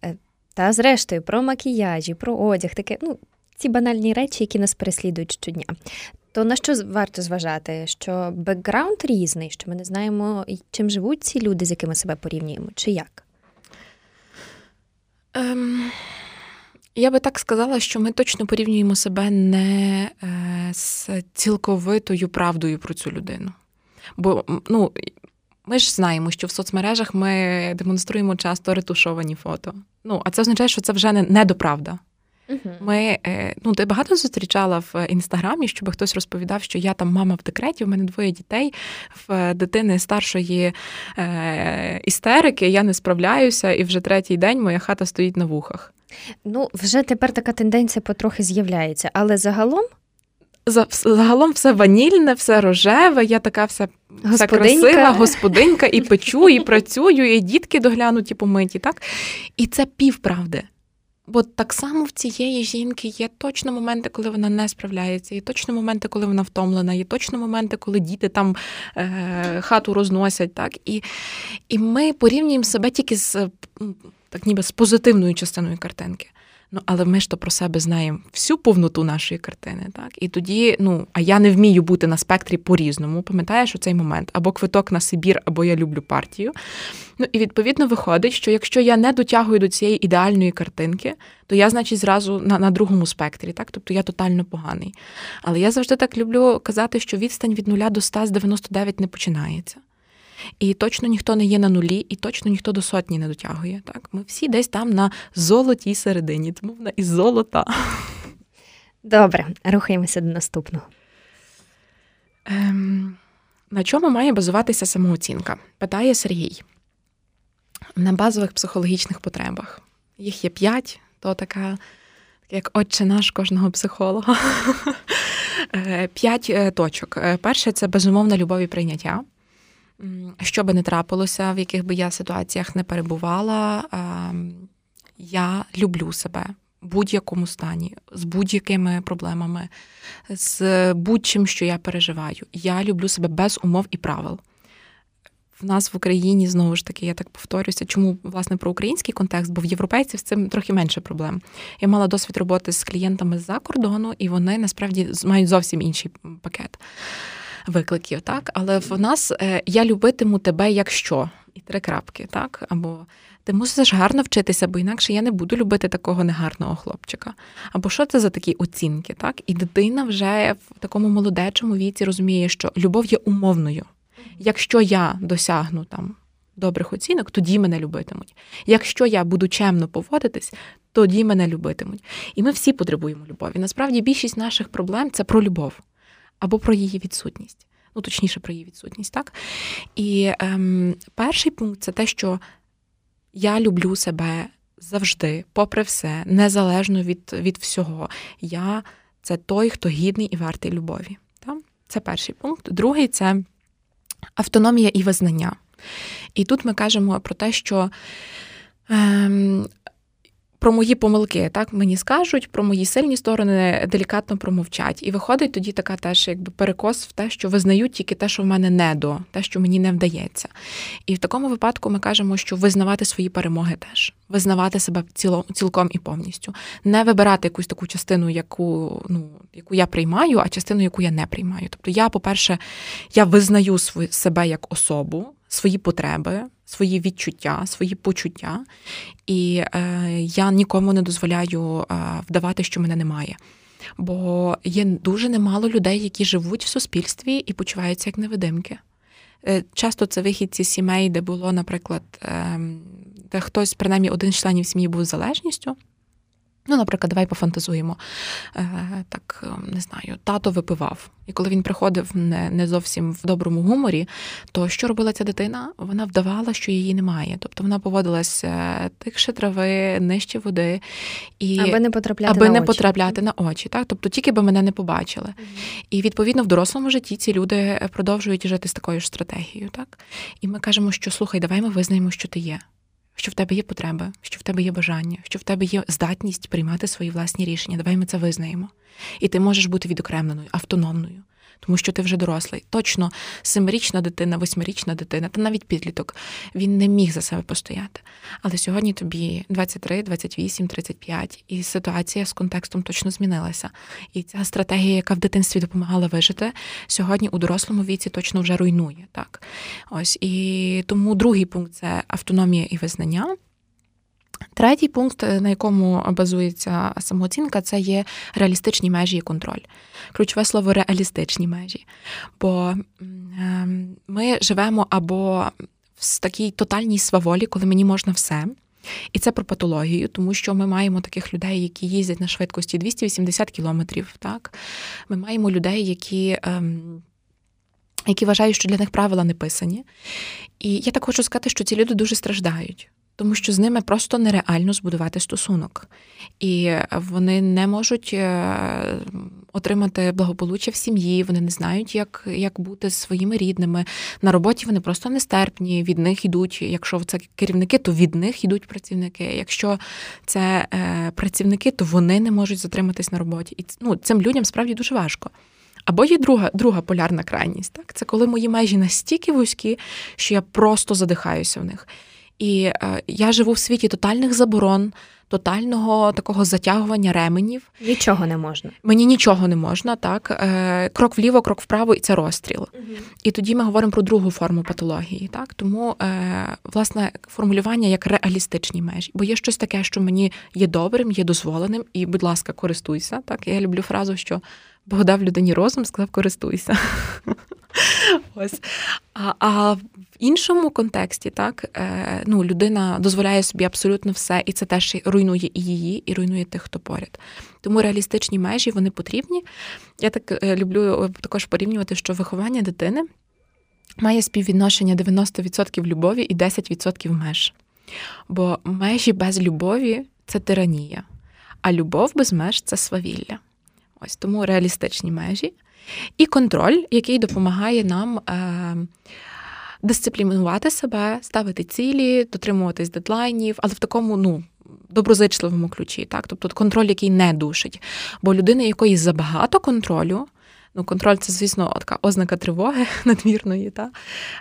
е, та зрештою про макіяжі, про одяг, таке, ну. Ці банальні речі, які нас переслідують щодня. То на що варто зважати? Що бекграунд різний, що ми не знаємо, чим живуть ці люди, з якими себе порівнюємо, чи як? Ем, Я би так сказала, що ми точно порівнюємо себе не е, з цілковитою правдою про цю людину. Бо ну, ми ж знаємо, що в соцмережах ми демонструємо часто ретушовані фото. Ну, а це означає, що це вже не недоправда. Ми е, ну ти багато зустрічала в інстаграмі, щоб хтось розповідав, що я там мама в декреті, в мене двоє дітей, в дитини старшої е, істерики, я не справляюся, і вже третій день моя хата стоїть на вухах. Ну, вже тепер така тенденція потрохи з'являється, але загалом. Загалом все ванільне, все рожеве, я така вся вся красива господинка, і печу, і працюю, і дітки доглянуті помиті, так? І це півправди. Бо так само в цієї жінки є точно моменти, коли вона не справляється, є точно моменти, коли вона втомлена, є точно моменти, коли діти там е, хату розносять. Так? І і ми порівнюємо себе тільки з так ніби з позитивною частиною картинки. Ну, але ми ж то про себе знаємо всю повноту нашої картини, так? І тоді, ну, а я не вмію бути на спектрі по-різному. Пам'ятаєш у цей момент або квиток на Сибір, або я люблю партію. Ну і відповідно виходить, що якщо я не дотягую до цієї ідеальної картинки, то я, значить, зразу на на другому спектрі, так? Тобто я тотально поганий. Але я завжди так люблю казати, що відстань від нуля до 100 з 99 не починається. І точно ніхто не є на нулі, і точно ніхто до сотні не дотягує. Так, Ми всі десь там на золотій середині, тому вона із золота. Добре, рухаємося до наступного. Ем, На чому має базуватися самооцінка? Питає Сергій. На базових психологічних потребах. Їх є п'ять, то така, як отче наш кожного психолога. Е, п'ять е, точок. Е, перше це безумовна любов і прийняття. Що би не трапилося, в яких би я ситуаціях не перебувала, я люблю себе в будь-якому стані, з будь-якими проблемами, з будь-чим, що я переживаю. Я люблю себе без умов і правил. В нас в Україні знову ж таки, я так повторюся, чому власне про український контекст, бо в європейців з цим трохи менше проблем. Я мала досвід роботи з клієнтами з-за кордону, і вони насправді мають зовсім інший пакет викликів, так? Але в нас е, я любитиму тебе, якщо і три крапки, так? Або ти мусиш гарно вчитися, бо інакше я не буду любити такого негарного хлопчика. Або що це за такі оцінки, так? І дитина вже в такому молодечому віці розуміє, що любов є умовною. Якщо я досягну там добрих оцінок, тоді мене любитимуть. Якщо я буду чемно поводитись, тоді мене любитимуть. І ми всі потребуємо любові. Насправді більшість наших проблем це про любов або про її відсутність. Ну, точніше, про її відсутність, так? І ем, перший пункт це те, що я люблю себе завжди, попри все, незалежно від від всього. Я це той, хто гідний і вартий любові. Так? Це перший пункт. Другий це автономія і визнання. І тут ми кажемо про те, що. Ем, про мої помилки, так мені скажуть, про мої сильні сторони делікатно промовчать. І виходить тоді така теж якби перекос в те, що визнають тільки те, що в мене не до, те, що мені не вдається. І в такому випадку ми кажемо, що визнавати свої перемоги теж, визнавати себе цілком і повністю, не вибирати якусь таку частину, яку ну яку я приймаю, а частину, яку я не приймаю. Тобто, я, по-перше, я визнаю свою себе як особу, свої потреби свої відчуття, свої почуття, і е, я нікому не дозволяю е, вдавати, що мене немає. Бо є дуже немало людей, які живуть в суспільстві і почуваються як невидимки. Е, часто це вихідці сімей, де було, наприклад, ем, де хтось, принаймні, один з членів сім'ї був залежністю. Ну, наприклад, давай пофантазуємо. Е, Так, не знаю, тато випивав. І коли він приходив не не зовсім в доброму гуморі, то що робила ця дитина? Вона вдавала, що її немає. Тобто вона поводилася тихше трави, нижче води, і аби не потрапляти аби на не очі. потрапляти на очі. Так? Тобто тільки би мене не побачили. Mm-hmm. І відповідно в дорослому житті ці люди продовжують жити з такою ж стратегією. Так? І ми кажемо, що слухай, давай ми визнаємо, що ти є що в тебе є потреби, що в тебе є бажання, що в тебе є здатність приймати свої власні рішення. Давай ми це визнаємо. І ти можеш бути відокремленою, автономною тому що ти вже дорослий. Точно семирічна дитина, восьмирічна дитина, та навіть підліток він не міг за себе постояти. Але сьогодні тобі 23, 28, 35, і ситуація з контекстом точно змінилася. І ця стратегія, яка в дитинстві допомагала вижити, сьогодні у дорослому віці точно вже руйнує. Так, ось і тому другий пункт це автономія і визнання. Третій пункт, е, на якому базується самооцінка, це є реалістичні межі і контроль. Ключове слово реалістичні межі. Бо ем, ми живемо або в такій тотальній сваволі, коли мені можна все. І це про патологію, тому що ми маємо таких людей, які їздять на швидкості 280 кілометрів. Ми маємо людей, які. Ем, які вважають, що для них правила не писані. І я так хочу сказати, що ці люди дуже страждають тому що з ними просто нереально збудувати стосунок, і вони не можуть е, отримати благополуччя в сім'ї, вони не знають, як як бути з своїми рідними. На роботі вони просто нестерпні, від них йдуть. Якщо це керівники, то від них йдуть працівники. Якщо це е, працівники, то вони не можуть затриматись на роботі. І ну, цим людям справді дуже важко. Або є друга друга полярна крайність. Так? Це коли мої межі настільки вузькі, що я просто задихаюся в них. І е, я живу в світі тотальних заборон, тотального такого затягування ременів. Нічого не можна. Мені нічого не можна, так. Е, крок вліво, крок вправо, і це розстріл. Угу. І тоді ми говоримо про другу форму патології. Так? Тому, е, власне, формулювання як реалістичні межі. Бо є щось таке, що мені є добрим, є дозволеним, і, будь ласка, користуйся. Так, я люблю фразу, що Бог дав людині розум, сказав, користуйся. Ось. А а в іншому контексті, так, е, ну, людина дозволяє собі абсолютно все, і це теж руйнує і її, і руйнує тих, хто поряд. Тому реалістичні межі вони потрібні. Я так е, люблю е, також порівнювати, що виховання дитини має співвідношення 90% любові і 10% меж. Бо межі без любові це тиранія, а любов без меж це свавілля. Ось тому реалістичні межі. І контроль, який допомагає нам е, дисциплінувати себе, ставити цілі, дотримуватись дедлайнів, але в такому, ну. Доброзичливому ключі, так, тобто контроль, який не душить. Бо людина, якої забагато контролю, ну контроль це, звісно, така ознака тривоги надмірної, та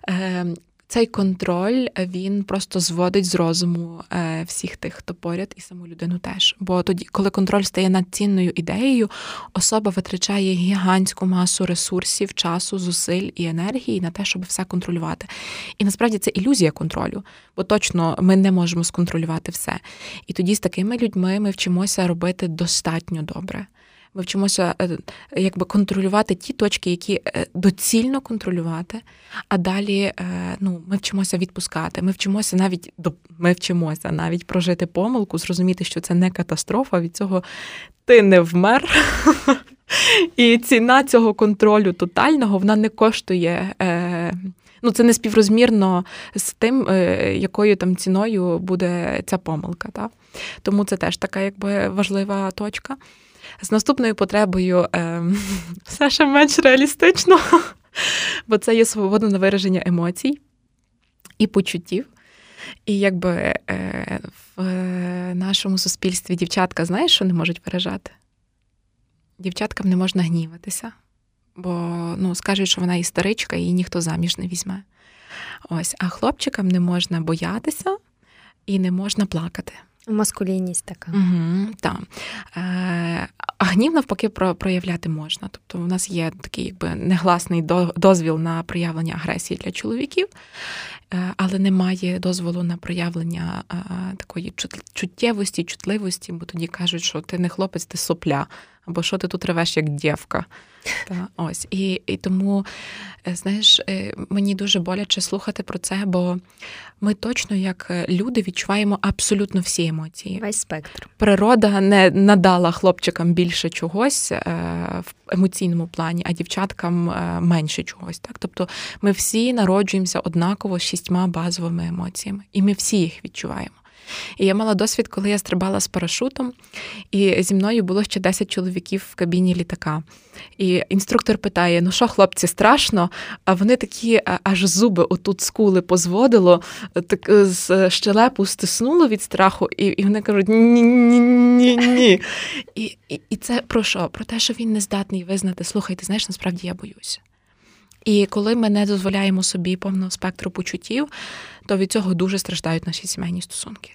е, цей контроль він просто зводить з розуму е, всіх тих, хто поряд, і саму людину теж. Бо тоді, коли контроль стає надцінною ідеєю, особа витрачає гігантську масу ресурсів, часу, зусиль і енергії на те, щоб все контролювати. І насправді це ілюзія контролю, бо точно ми не можемо сконтролювати все. І тоді з такими людьми ми вчимося робити достатньо добре. Ми вчимося е, якби контролювати ті точки, які е, доцільно контролювати. А далі е, ну, ми вчимося відпускати. Ми вчимося навіть ми вчимося навіть прожити помилку, зрозуміти, що це не катастрофа. Від цього ти не вмер. І ціна цього контролю тотального вона не коштує. Ну, це не співрозмірно з тим, якою там ціною буде ця помилка. Та? Тому це теж така якби важлива точка. З наступною потребою е, все ще менш реалістично, бо це є свобода на вираження емоцій і почуттів. І якби е, в нашому суспільстві дівчатка, знаєш, що не можуть виражати? Дівчаткам не можна гніватися, бо ну, скажуть, що вона історичка, і її ніхто заміж не візьме. Ось, А хлопчикам не можна боятися і не можна плакати. Маскулінність така. Угу, так. Е, А гнів навпаки проявляти можна. Тобто, у нас є такий якби негласний дозвіл на проявлення агресії для чоловіків, е, але немає дозволу на проявлення е, такої чуттєвості, чутливості, бо тоді кажуть, що ти не хлопець, ти сопля. або що ти тут ревеш як дівка. Та, ось. І і тому, е, знаєш, мені дуже боляче слухати про це, бо ми точно, як люди, відчуваємо абсолютно всі емоції. Весь спектр. Природа не надала хлопчикам більше чогось в емоційному плані, а дівчаткам менше чогось. Так? Тобто ми всі народжуємося однаково з шістьма базовими емоціями, і ми всі їх відчуваємо. І я мала досвід, коли я стрибала з парашутом, і зі мною було ще 10 чоловіків в кабіні літака. І інструктор питає: ну що, хлопці, страшно? А вони такі аж зуби отут скули позводило, так е, з щелепу стиснуло від страху, і і вони кажуть: ні-ні-ні. І, і, І це про що? Про те, що він не здатний визнати, слухайте, знаєш, насправді я боюся. І коли ми не дозволяємо собі повного спектру почуттів, то від цього дуже страждають наші сімейні стосунки.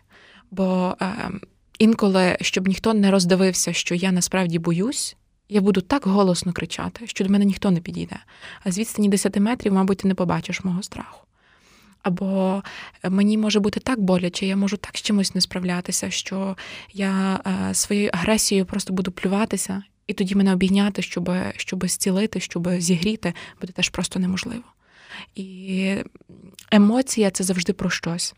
Бо е, інколи, щоб ніхто не роздивився, що я насправді боюсь, я буду так голосно кричати, що до мене ніхто не підійде. А з відстані 10 метрів, мабуть, ти не побачиш мого страху. Або мені може бути так боляче, я можу так з чимось не справлятися, що я е, своєю агресією просто буду плюватися, і тоді мене обійняти, щоб щоб зцілити, щоб зігріти, буде теж просто неможливо. І емоція це завжди про щось.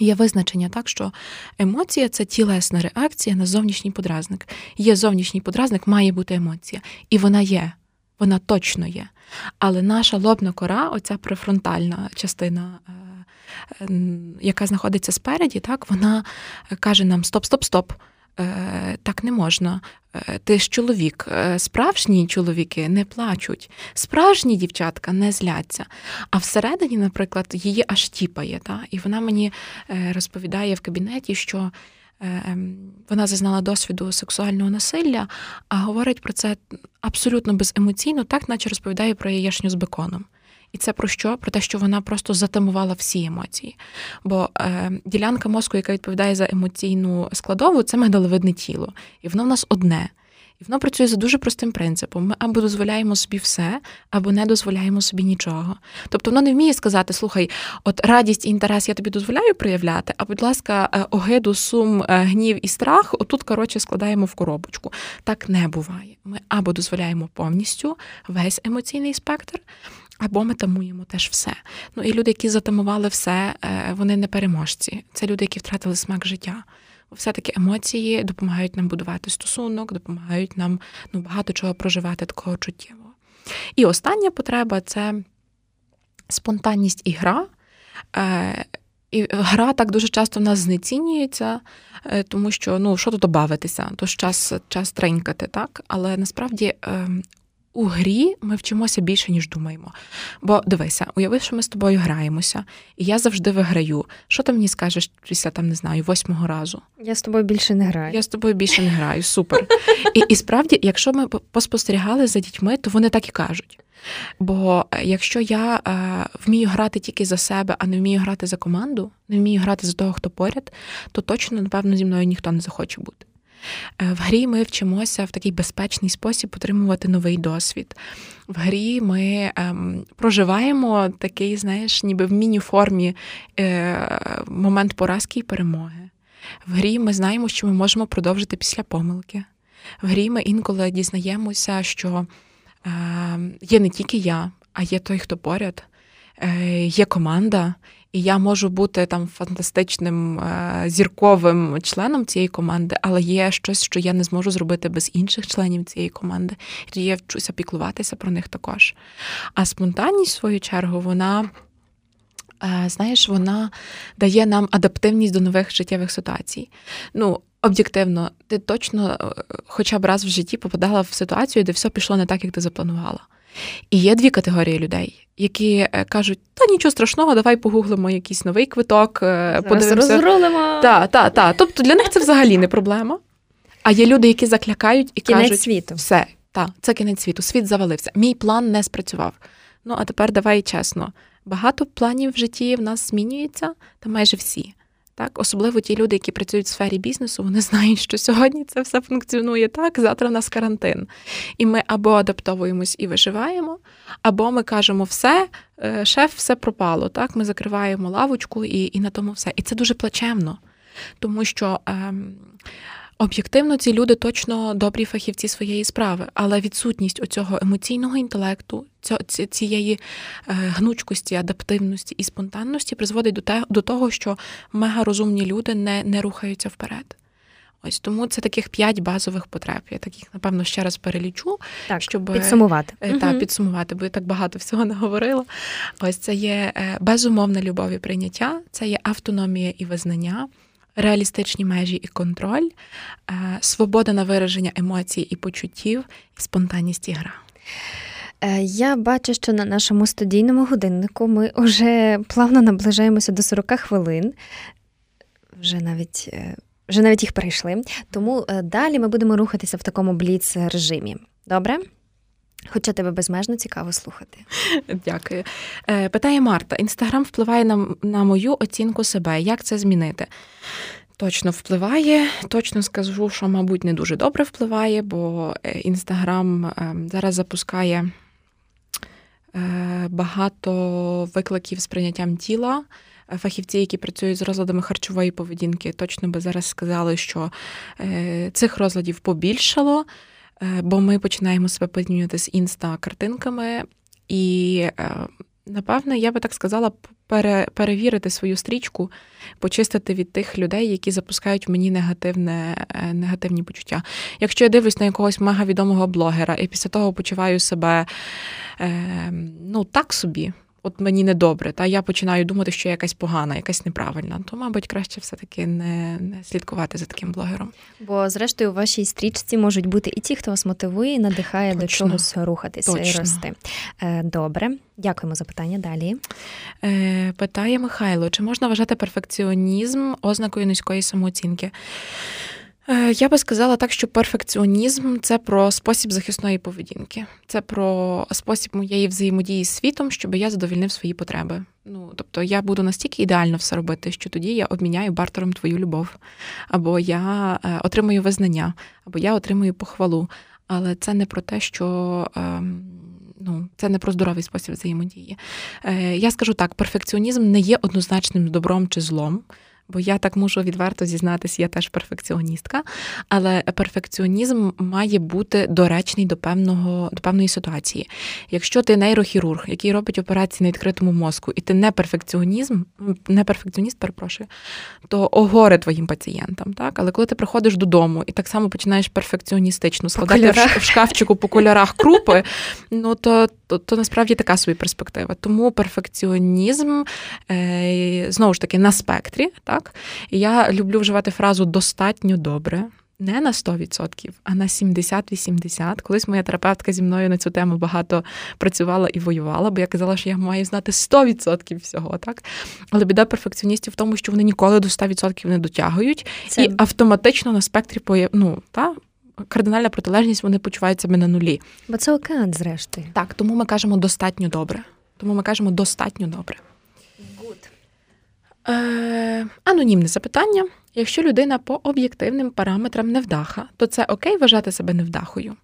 Є визначення так, що емоція це тілесна реакція на зовнішній подразник. Є зовнішній подразник, має бути емоція. І вона є, вона точно є. Але наша лобна кора, оця префронтальна частина, е, яка знаходиться спереді, так, вона каже нам: стоп, стоп, стоп. Е, так не можна. Е, ти ж чоловік. Е, справжні чоловіки не плачуть, справжні дівчатка не зляться. А всередині, наприклад, її аж тіпає. Та? І вона мені розповідає в кабінеті, що ем, вона зазнала досвіду сексуального насилля, а говорить про це абсолютно беземоційно, так наче розповідає про яєшню з беконом. І це про що? Про те, що вона просто затамувала всі емоції. Бо е, ділянка мозку, яка відповідає за емоційну складову, це мигдаловидне тіло. І воно в нас одне. І воно працює за дуже простим принципом: ми або дозволяємо собі все, або не дозволяємо собі нічого. Тобто воно не вміє сказати: слухай, от радість і інтерес я тобі дозволяю проявляти, а будь ласка, е, огиду, сум, е, гнів і страх, отут, коротше, складаємо в коробочку. Так не буває. Ми або дозволяємо повністю весь емоційний спектр, або ми тамуємо теж все. Ну і люди, які затамували все, е, вони не переможці. Це люди, які втратили смак життя. Все-таки емоції допомагають нам будувати стосунок, допомагають нам ну, багато чого проживати такого чуттєвого. І остання потреба це спонтанність і гра. Е, і гра так дуже часто в нас знецінюється, е, тому що ну що тут бавитися, то ж час час тренькати, так? Але насправді ем, у грі ми вчимося більше, ніж думаємо. Бо дивися, уяви, що ми з тобою граємося, і я завжди виграю. Що ти мені скажеш після там не знаю, восьмого разу? Я з тобою більше не граю. Я з тобою більше не граю. Супер. І і справді, якщо ми поспостерігали за дітьми, то вони так і кажуть. Бо е, якщо я е, вмію грати тільки за себе, а не вмію грати за команду, не вмію грати за того, хто поряд, то точно, напевно, зі мною ніхто не захоче бути. Е, в грі ми вчимося в такий безпечний спосіб отримувати новий досвід. В грі ми ем, проживаємо такий, знаєш, ніби в міні-формі е, момент поразки і перемоги. В грі ми знаємо, що ми можемо продовжити після помилки. В грі ми інколи дізнаємося, що е, є не тільки я, а є той, хто поряд, е, є команда. І я можу бути там фантастичним е, зірковим членом цієї команди, але є щось, що я не зможу зробити без інших членів цієї команди. І я вчуся піклуватися про них також. А спонтанність, в свою чергу, вона. Е, знаєш, вона дає нам адаптивність до нових життєвих ситуацій. Ну, об'єктивно, ти точно, е, хоча б раз в житті попадала в ситуацію, де все пішло не так, як ти запланувала. І є дві категорії людей, які е, кажуть, та нічого страшного, давай погуглимо якийсь новий квиток, е, подивимося. розрулимо. Так, так, так. Тобто для них це взагалі не проблема. А є люди, які заклякають і кінець кажуть, світу. все, так, це кінець світу, світ завалився. Мій план не спрацював. Ну, а тепер давай чесно. Багато планів в житті в нас змінюється, та майже всі. Так, особливо ті люди, які працюють в сфері бізнесу, вони знають, що сьогодні це все функціонує так, завтра у нас карантин. І ми або адаптовуємось і виживаємо, або ми кажемо, все, е, шеф, все пропало. Так, ми закриваємо лавочку і і на тому все. І це дуже плачевно, тому що. Ем, Об'єктивно, ці люди точно добрі фахівці своєї справи, але відсутність оцього емоційного інтелекту, цієї е, гнучкості, адаптивності і спонтанності призводить до того, що мегарозумні люди не, не рухаються вперед. Ось тому це таких п'ять базових потреб. Я таких, напевно, ще раз перелічу, так, щоб підсумувати. Е, та, угу. підсумувати, бо я так багато всього не говорила. Ось це є е, безумовна любов і прийняття, це є автономія і визнання, реалістичні межі і контроль, е, свобода на вираження емоцій і почуттів, спонтанність і гра. Я бачу, що на нашому студійному годиннику ми вже плавно наближаємося до 40 хвилин. Вже навіть вже навіть їх перейшли. Тому е, далі ми будемо рухатися в такому бліц режимі. Добре? Хоча тебе безмежно цікаво слухати. Дякую. Е, питає Марта: Інстаграм впливає на, на мою оцінку себе. Як це змінити? Точно впливає, точно скажу, що, мабуть, не дуже добре впливає, бо е, Інстаграм зараз запускає багато викликів з прийняттям тіла фахівці, які працюють з розладами харчової поведінки, точно би зараз сказали, що е, цих розладів побільшало, е, бо ми починаємо себе порівнювати з інста-картинками. І, е, напевне, я би так сказала, пере, перевірити свою стрічку, почистити від тих людей, які запускають в мені негативне, негативні почуття. Якщо я дивлюсь на якогось мегавідомого блогера і після того почуваю себе ну, так собі от мені недобре, та я починаю думати, що я якась погана, якась неправильна, то, мабуть, краще все-таки не не слідкувати за таким блогером. Бо, зрештою, у вашій стрічці можуть бути і ті, хто вас мотивує, і надихає Точно. до чогось рухатися Точно. і рости. Е, добре, дякуємо за питання. Далі Е, питає Михайло: чи можна вважати перфекціонізм ознакою низької самооцінки? Е, я би сказала так, що перфекціонізм це про спосіб захисної поведінки, це про спосіб моєї взаємодії з світом, щоб я задовільнив свої потреби. Ну тобто я буду настільки ідеально все робити, що тоді я обміняю бартером твою любов, або я е, отримую визнання, або я отримую похвалу. Але це не про те, що. Ем, ну, це не про здоровий спосіб взаємодії. Е, я скажу так: перфекціонізм не є однозначним добром чи злом бо я так можу відверто зізнатися, я теж перфекціоністка, але перфекціонізм має бути доречний до певного до певної ситуації. Якщо ти нейрохірург, який робить операції на відкритому мозку, і ти не перфекціонізм, не перфекціоніст, перепрошую, то огоре твоїм пацієнтам. Так? Але коли ти приходиш додому і так само починаєш перфекціоністично складати в, в шкафчику по кольорах крупи, ну то, то, то насправді така собі перспектива. Тому перфекціонізм е, знову ж таки на спектрі. так? Так. І я люблю вживати фразу достатньо добре. Не на 100%, а на 70-80. Колись моя терапевтка зі мною на цю тему багато працювала і воювала, бо я казала, що я маю знати 100% всього, так? Але біда перфекціоністів в тому, що вони ніколи до 100% не дотягують, Це... і автоматично на спектрі появ... ну, та, кардинальна протилежність вони почувають себе на нулі. Бо це океан, зрештою. Так, тому ми кажемо достатньо добре. Тому ми кажемо достатньо добре. Е, Анонімне запитання. Якщо людина по об'єктивним параметрам невдаха, то це окей вважати себе невдахою.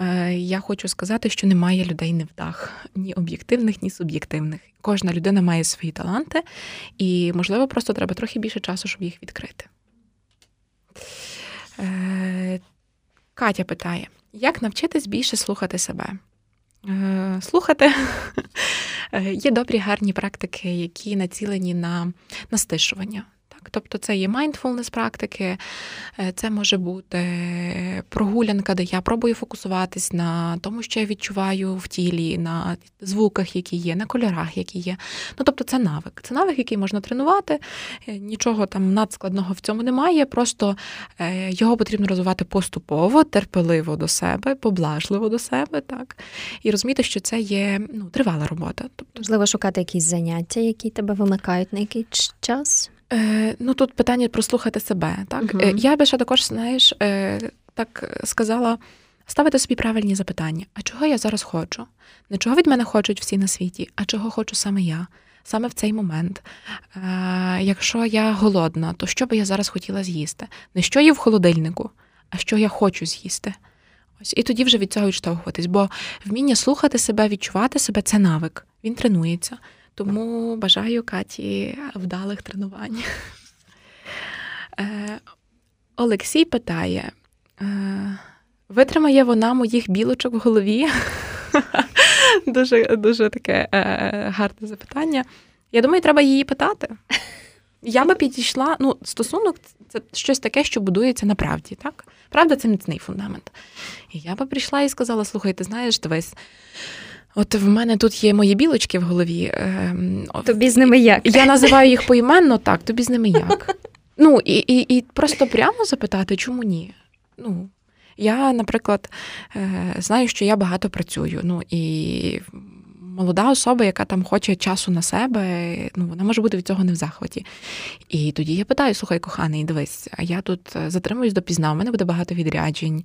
Е, Я хочу сказати, що немає людей невдах, ні об'єктивних, ні суб'єктивних. Кожна людина має свої таланти, і, можливо, просто треба трохи більше часу, щоб їх відкрити. Е, Катя питає: як навчитись більше слухати себе? Е, слухати. Е, є добрі гарні практики, які націлені на, на стишування. Тобто це є mindfulness практики, е, це може бути прогулянка, де я пробую фокусуватись на тому, що я відчуваю в тілі, на звуках, які є, на кольорах, які є. Ну тобто, це навик. Це навик, який можна тренувати. Е, нічого там надскладного в цьому немає. Просто е, його потрібно розвивати поступово, терпеливо до себе, поблажливо до себе, так і розуміти, що це є ну, тривала робота. Тобто, можливо, шукати якісь заняття, які тебе вимикають на якийсь час. Е, Ну тут питання прослухати себе. Так угу. я би ще також, знаєш, е, так сказала. Ставити собі правильні запитання: а чого я зараз хочу? Не чого від мене хочуть всі на світі, а чого хочу саме я, саме в цей момент. Е, Якщо я голодна, то що би я зараз хотіла з'їсти? Не що є в холодильнику, а що я хочу з'їсти. Ось і тоді вже від цього відштовхуватись, бо вміння слухати себе, відчувати себе це навик. Він тренується. Тому бажаю Каті вдалих тренувань. Е, Олексій питає: е, витримає вона моїх білочок в голові? Дуже дуже таке е, гарне запитання. Я думаю, треба її питати. Я би підійшла, ну, стосунок це щось таке, що будується на правді, так? Правда, це міцний фундамент. І я би прийшла і сказала: слухай, ти знаєш, дивись, от в мене тут є мої білочки в голові. Ем, тобі з ними як? Я називаю їх поіменно так, тобі з ними як. Ну, і і, і просто прямо запитати, чому ні? Ну, Я, наприклад, е, знаю, що я багато працюю. Ну, і молода особа, яка там хоче часу на себе, ну вона може бути від цього не в захваті. І тоді я питаю: слухай, коханий, дивись, а я тут е, затримуюсь допізна, у мене буде багато відряджень,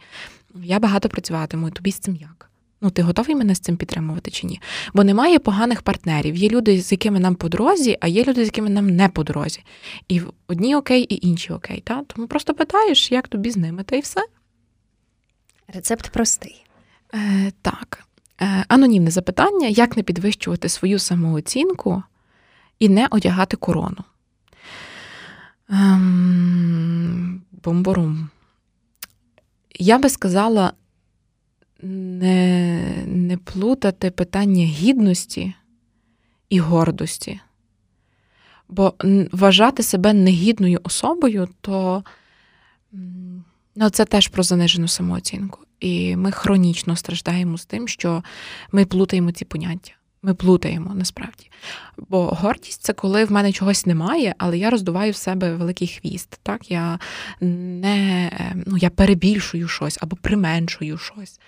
я багато працюватиму, тобі з цим як? Ну, ти готовий мене з цим підтримувати чи ні? Бо немає поганих партнерів. Є люди, з якими нам по дорозі, а є люди, з якими нам не по дорозі. І одні окей, і інші окей. Та? Тому просто питаєш, як тобі з ними, та й все. Рецепт простий. Е, Так. Е, Анонімне запитання: як не підвищувати свою самооцінку і не одягати корону? Ем, Бомборум. Я би сказала, не, не плутати питання гідності і гордості. Бо вважати себе негідною особою, то ну, це теж про занижену самооцінку. І ми хронічно страждаємо з тим, що ми плутаємо ці поняття. Ми плутаємо насправді. Бо гордість це коли в мене чогось немає, але я роздуваю в себе великий хвіст. Так, Я не ну, я перебільшую щось або применшую щось.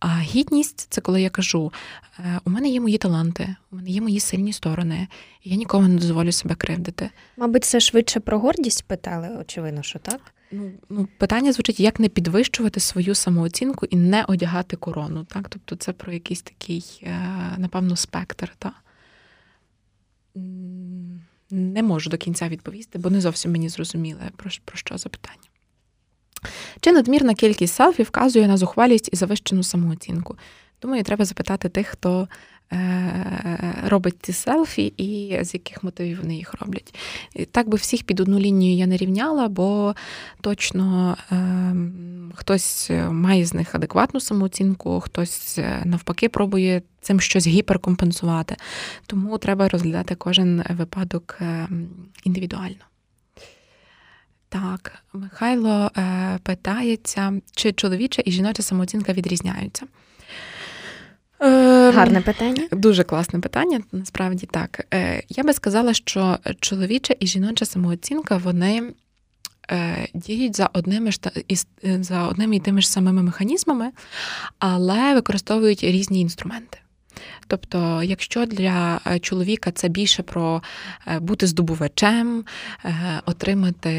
А гідність це коли я кажу: «Е, у мене є мої таланти, у мене є мої сильні сторони, і я нікому не дозволю себе кривдити. Мабуть, це швидше про гордість питали, очевидно, що так. Ну, ну, питання звучить, як не підвищувати свою самооцінку і не одягати корону. Так? Тобто це про якийсь такий, е, напевно, спектр. Та? Не можу до кінця відповісти, бо не зовсім мені зрозуміле, про, про що запитання. Чи надмірна кількість селфі вказує на зухвалість і завищену самооцінку? Думаю, треба запитати тих, хто робить ці селфі і з яких мотивів вони їх роблять. І Так би всіх під одну лінію я не рівняла, бо точно е, хтось має з них адекватну самооцінку, хтось е, навпаки пробує цим щось гіперкомпенсувати. Тому треба розглядати кожен випадок е, індивідуально. Так, Михайло е, питається, чи чоловіча і жіноча самооцінка відрізняються. Ем, Гарне питання. Дуже класне питання, насправді так. Е, я би сказала, що чоловіча і жіноча самооцінка вони е, діють за одними ж за одними і тими ж самими механізмами, але використовують різні інструменти. Тобто, якщо для е, чоловіка це більше про е, бути здобувачем, е, отримати,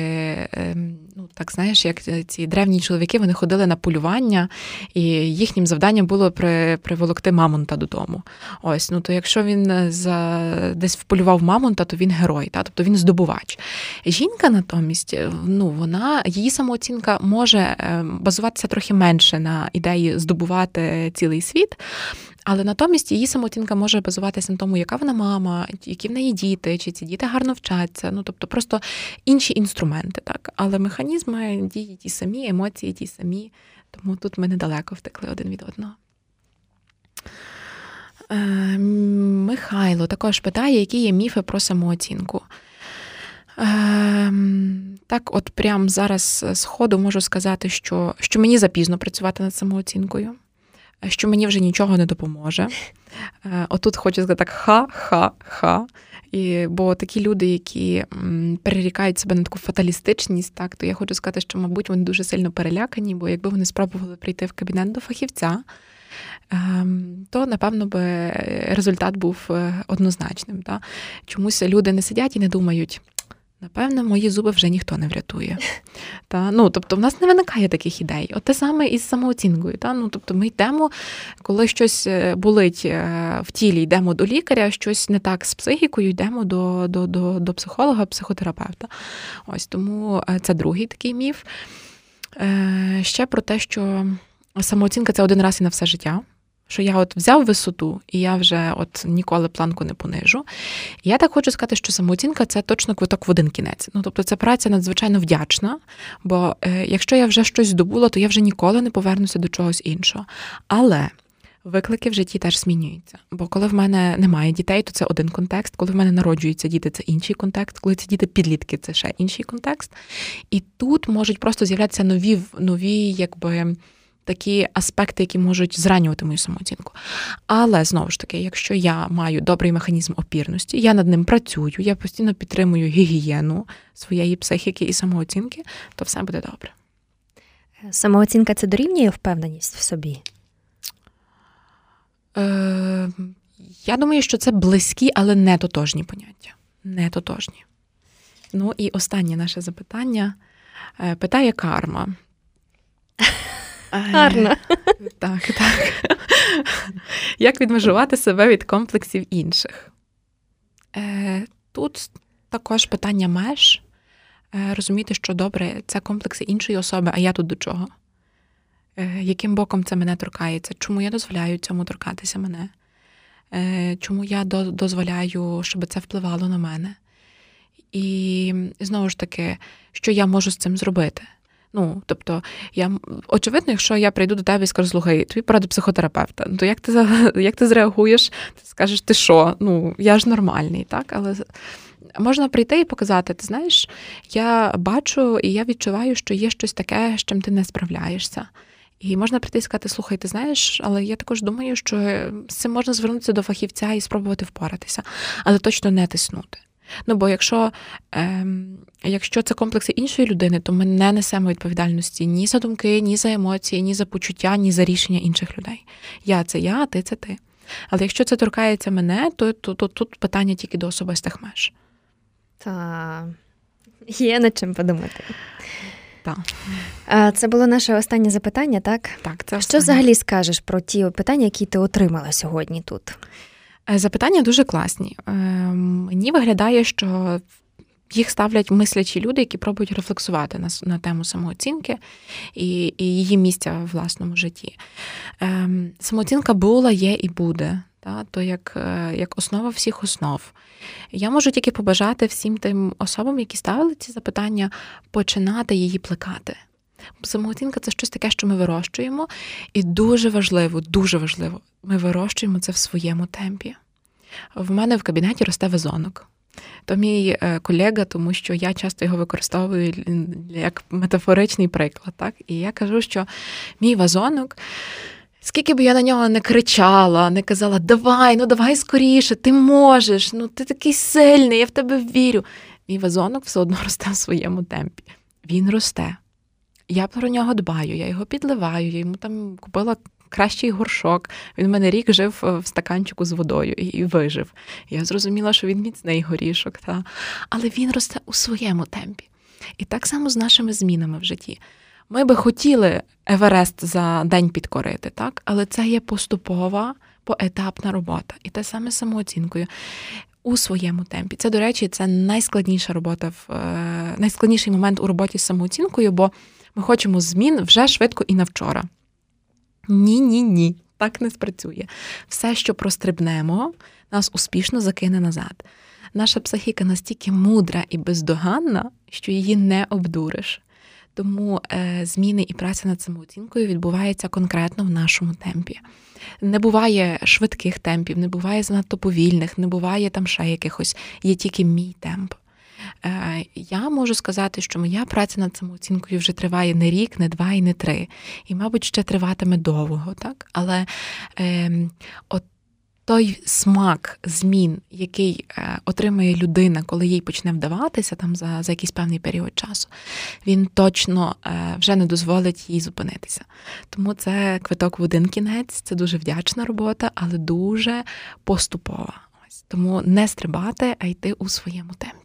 ем, ну так знаєш, як ці древні чоловіки вони ходили на полювання, і їхнім завданням було при, приволокти мамонта додому. Ось, ну то якщо він за десь вполював мамонта, то він герой, та? тобто він здобувач. Жінка натомість, ну вона її самооцінка може ем, базуватися трохи менше на ідеї здобувати цілий світ. Але натомість її самооцінка може базуватися на тому, яка вона мама, які в неї діти, чи ці діти гарно вчаться. Ну тобто просто інші інструменти, так. Але механізми дії ті самі, емоції ті самі. Тому тут ми недалеко втекли один від одного. Е, Михайло також питає, які є міфи про самооцінку. Е, так, от прямо зараз з ходу можу сказати, що, що мені запізно працювати над самооцінкою що мені вже нічого не допоможе. Е, отут хочу сказати так: ха-ха-ха. І, Бо такі люди, які перерікають себе на таку фаталістичність, так, то я хочу сказати, що, мабуть, вони дуже сильно перелякані, бо якби вони спробували прийти в кабінет до фахівця, ем, то, напевно, би результат був е, однозначним. Так? Чомусь люди не сидять і не думають. Напевно, мої зуби вже ніхто не врятує. Та? Ну, Тобто, в нас не виникає таких ідей. От те саме із самооцінкою. Та? Ну, Тобто, ми йдемо, коли щось е, болить е, в тілі, йдемо до лікаря, щось не так з психікою, йдемо до до, до, до психолога, психотерапевта. Ось Тому е, це другий такий міф. Ще про те, що самооцінка це один раз і на все життя що я от взяв висоту, і я вже от ніколи планку не понижу. Я так хочу сказати, що самооцінка це точно квиток в один кінець. Ну тобто, це праця надзвичайно вдячна, бо е, якщо я вже щось здобула, то я вже ніколи не повернуся до чогось іншого. Але. Виклики в житті теж змінюються. Бо коли в мене немає дітей, то це один контекст. Коли в мене народжуються діти, це інший контекст. Коли це діти підлітки, це ще інший контекст. І тут можуть просто з'являтися нові нові, якби. Такі аспекти, які можуть зранювати мою самооцінку. Але знову ж таки, якщо я маю добрий механізм опірності, я над ним працюю, я постійно підтримую гігієну своєї психіки і самооцінки, то все буде добре. Самооцінка це дорівнює впевненість в собі. Е, Я думаю, що це близькі, але не тотожні поняття. Не тотожні. Ну і останнє наше запитання е, питає карма. Гарно. Так, так. Як відмежувати себе від комплексів інших? Е, Тут також питання меж. Е, розуміти, що добре, це комплекси іншої особи, а я тут до чого? Е, яким боком це мене торкається? Чому я дозволяю цьому торкатися мене? Чому я дозволяю, щоб це впливало на мене? І знову ж таки, що я можу з цим зробити? Ну, тобто, я очевидно, якщо я прийду до тебе і скажу, слухай, тобі поради психотерапевта, то як ти як ти зреагуєш? Ти скажеш, ти що? Ну, я ж нормальний, так? Але можна прийти і показати, ти знаєш, я бачу і я відчуваю, що є щось таке, з чим ти не справляєшся. І можна прийти і сказати, слухай, ти знаєш, але я також думаю, що з цим можна звернутися до фахівця і спробувати впоратися, але точно не тиснути. Ну бо якщо ем, якщо це комплекси іншої людини, то ми не несемо відповідальності ні за думки, ні за емоції, ні за почуття, ні за рішення інших людей. Я це я, а ти це ти. Але якщо це торкається мене, то, то, то тут питання тільки до особистих меж. Та є над чим подумати. Так. Це було наше останнє запитання, так? Так, це Що взагалі скажеш про ті питання, які ти отримала сьогодні тут? Е, запитання дуже класні. Ем, мені виглядає, що їх ставлять мислячі люди, які пробують рефлексувати на на тему самооцінки і і її місця в власному житті. Ем, самооцінка була, є і буде. Та, То як, е, як основа всіх основ. Я можу тільки побажати всім тим особам, які ставили ці запитання, починати її плекати. Самооцінка це щось таке, що ми вирощуємо, і дуже важливо, дуже важливо, ми вирощуємо це в своєму темпі. В мене в кабінеті росте вазонок. То мій е, колега, тому що я часто його використовую як метафоричний приклад. Так? І я кажу, що мій вазонок Скільки б я на нього не кричала, не казала, давай, ну давай скоріше, ти можеш, ну ти такий сильний, я в тебе вірю. Мій вазонок все одно росте в своєму темпі. Він росте. Я про нього дбаю, я його підливаю, я йому там купила кращий горшок. Він в мене рік жив в стаканчику з водою і, і вижив. Я зрозуміла, що він міцний горішок, та? але він росте у своєму темпі. І так само з нашими змінами в житті. Ми би хотіли Еверест за день підкорити, так? але це є поступова, поетапна робота. І те саме самооцінкою. У своєму темпі. Це, до речі, це найскладніша робота, в е, найскладніший момент у роботі з самооцінкою, бо ми хочемо змін вже швидко і на вчора. Ні, ні, ні. Так не спрацює. Все, що прострибнемо, нас успішно закине назад. Наша психіка настільки мудра і бездоганна, що її не обдуриш. Тому е, зміни і праця над самооцінкою відбувається конкретно в нашому темпі. Не буває швидких темпів, не буває занадто повільних, не буває там ще якихось, є тільки мій темп. Е, я можу сказати, що моя праця над самооцінкою вже триває не рік, не два і не три. І, мабуть, ще триватиме довго, так? Але е, от той смак змін, який е, отримує людина, коли їй почне вдаватися там за за якийсь певний період часу, він точно е, вже не дозволить їй зупинитися. Тому це квиток в один кінець, це дуже вдячна робота, але дуже поступова. Ось тому не стрибати, а йти у своєму темпі.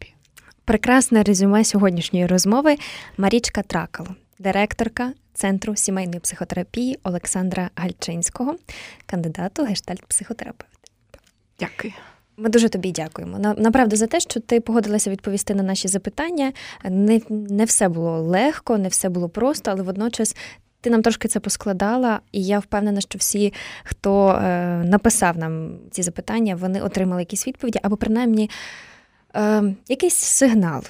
Прекрасне резюме сьогоднішньої розмови Марічка Тракало, директорка Центру сімейної психотерапії Олександра Гальчинського, кандидату гештальт-психотерапевта. Дякую. Ми дуже тобі дякуємо. Направду за те, що ти погодилася відповісти на наші запитання. Не, Не все було легко, не все було просто, але водночас. ти нам трошки це поскладала, і я впевнена, що всі, хто е, написав нам ці запитання, вони отримали якісь відповіді, або принаймні е, якийсь сигнал,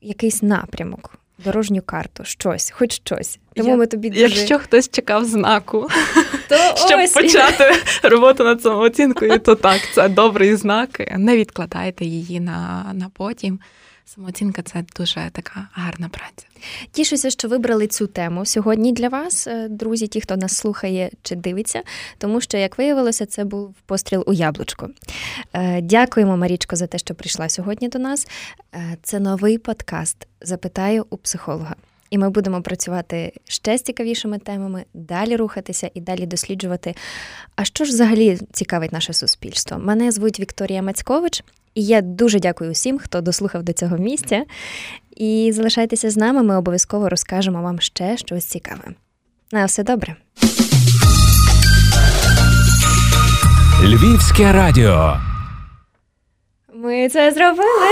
якийсь напрямок. Дорожню карту, щось, хоч щось. Тому Я, ми тобі дуже... Якщо хтось чекав знаку, то щоб ось. почати роботу над самооцінкою, то так, це добрий знак. Не відкладайте її на, на потім. Самооцінка це дуже така гарна праця. Тішуся, що вибрали цю тему сьогодні для вас, е, друзі, ті, хто нас слухає чи дивиться, тому що, як виявилося, це був постріл у яблучко. Е, Дякуємо, Марічко, за те, що прийшла сьогодні до нас. Е, Це новий подкаст. Запитаю у психолога. І ми будемо працювати ще з цікавішими темами, далі рухатися і далі досліджувати. А що ж взагалі цікавить наше суспільство? Мене звуть Вікторія Мацькович, і я дуже дякую усім, хто дослухав до цього місця. І залишайтеся з нами, ми обов'язково розкажемо вам ще щось цікаве. На все добре. Львівське радіо. Ми це зробили.